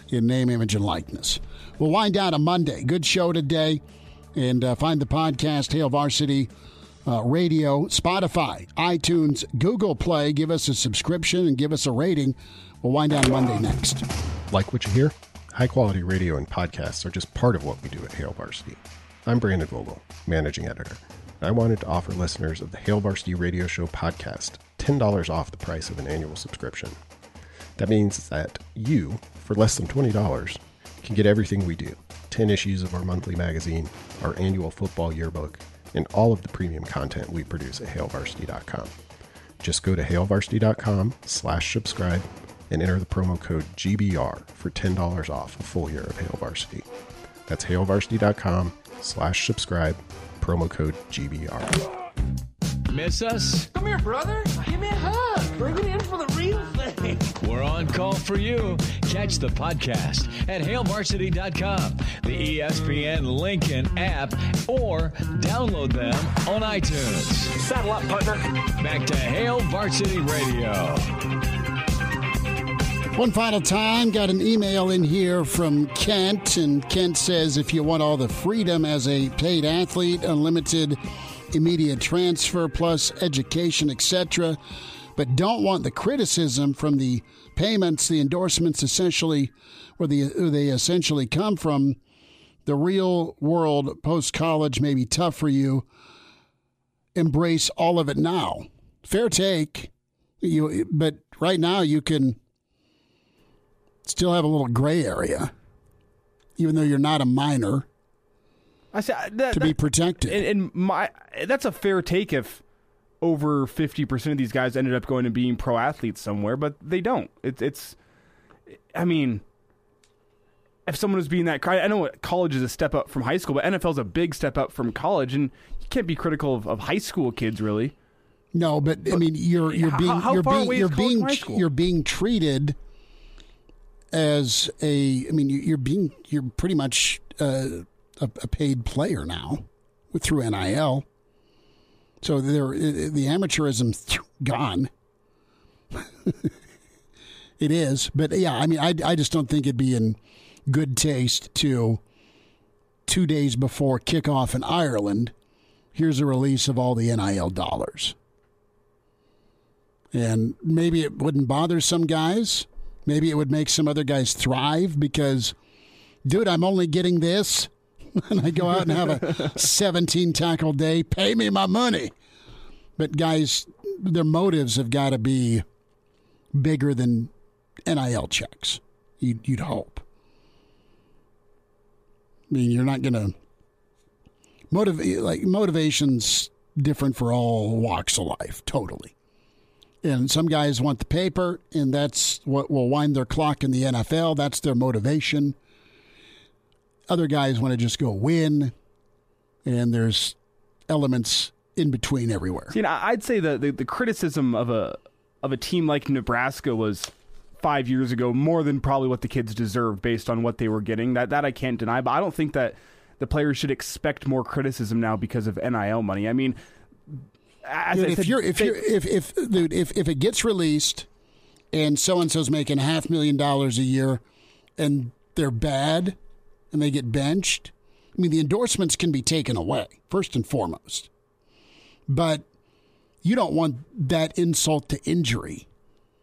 in name, image, and likeness. We'll wind down a Monday. Good show today. And uh, find the podcast, Hail Varsity uh, Radio, Spotify, iTunes, Google Play. Give us a subscription and give us a rating. We'll wind down Monday next. Like what you hear? High quality radio and podcasts are just part of what we do at Hail Varsity. I'm Brandon Vogel, managing editor. I wanted to offer listeners of the Hail Varsity Radio Show podcast $10 off the price of an annual subscription. That means that you, for less than $20, can get everything we do 10 issues of our monthly magazine, our annual football yearbook, and all of the premium content we produce at hailvarsity.com. Just go to hailvarsity.com slash subscribe and enter the promo code GBR for $10 off a full year of Hail Varsity. That's hailvarsity.com slash subscribe, promo code GBR. Miss us? Come here, brother. Give me a hug. Bring it in for the real thing. We're on call for you. Catch the podcast at hailvarsity.com, the ESPN Lincoln app, or download them on iTunes. Saddle up, partner. Back to Hail Varsity Radio. One final time, got an email in here from Kent, and Kent says if you want all the freedom as a paid athlete, unlimited immediate transfer plus education, etc., but don't want the criticism from the payments, the endorsements essentially, where, the, where they essentially come from, the real world post college may be tough for you. Embrace all of it now. Fair take. You, but right now you can still have a little gray area, even though you're not a minor, I say, that, to be protected. And, and my that's a fair take if over fifty percent of these guys ended up going and being pro athletes somewhere, but they don't. It's it's. I mean, if someone was being that, I know college is a step up from high school, but NFL is a big step up from college, and you can't be critical of, of high school kids really. No, but I mean, you're you're being how you're being you're being from high school? you're being treated as a. I mean, you- you're being you're pretty much uh, a, a paid player now through NIL. So there, the amateurism's gone. it is, but yeah, I mean, I I just don't think it'd be in good taste to two days before kickoff in Ireland. Here's a release of all the NIL dollars. And maybe it wouldn't bother some guys. Maybe it would make some other guys thrive because, dude, I'm only getting this. and I go out and have a 17 tackle day. Pay me my money. But guys, their motives have got to be bigger than NIL checks. You'd, you'd hope. I mean, you're not going to motivate like motivation's different for all walks of life, totally. And some guys want the paper, and that's what will wind their clock in the NFL. That's their motivation. Other guys want to just go win, and there's elements in between everywhere. See, I'd say the, the the criticism of a of a team like Nebraska was five years ago more than probably what the kids deserved based on what they were getting. That that I can't deny, but I don't think that the players should expect more criticism now because of NIL money. I mean, as Dude, if said, you're if they- you're if if dude if if it gets released and so and so's making half million dollars a year and they're bad and they get benched, I mean the endorsements can be taken away first and foremost. But you don't want that insult to injury.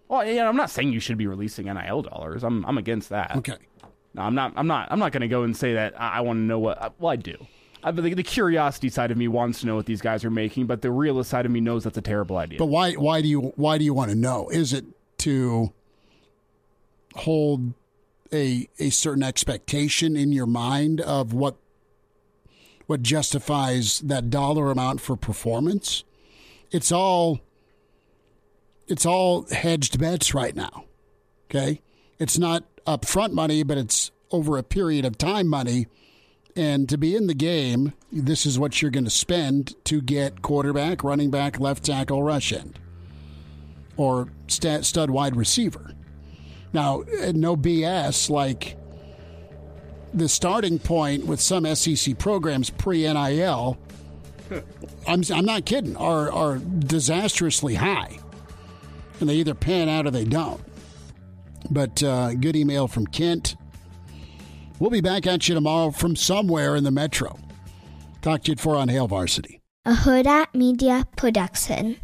Well, yeah, I'm not saying you should be releasing NIL dollars. I'm I'm against that. Okay. No, I'm not. I'm not. I'm not going to go and say that I, I want to know what. Uh, well, I do. I, the, the curiosity side of me wants to know what these guys are making, but the realist side of me knows that's a terrible idea. But why why do you why do you want to know? Is it to hold a a certain expectation in your mind of what what justifies that dollar amount for performance? It's all it's all hedged bets right now. Okay, it's not upfront money, but it's over a period of time money. And to be in the game, this is what you're going to spend to get quarterback, running back, left tackle, rush end, or stud wide receiver. Now, no BS like the starting point with some SEC programs pre NIL. I'm, I'm not kidding. Are are disastrously high, and they either pan out or they don't. But uh, good email from Kent. We'll be back at you tomorrow from somewhere in the metro. Talk to you at four on Hail Varsity. A Hurrdat Media Production.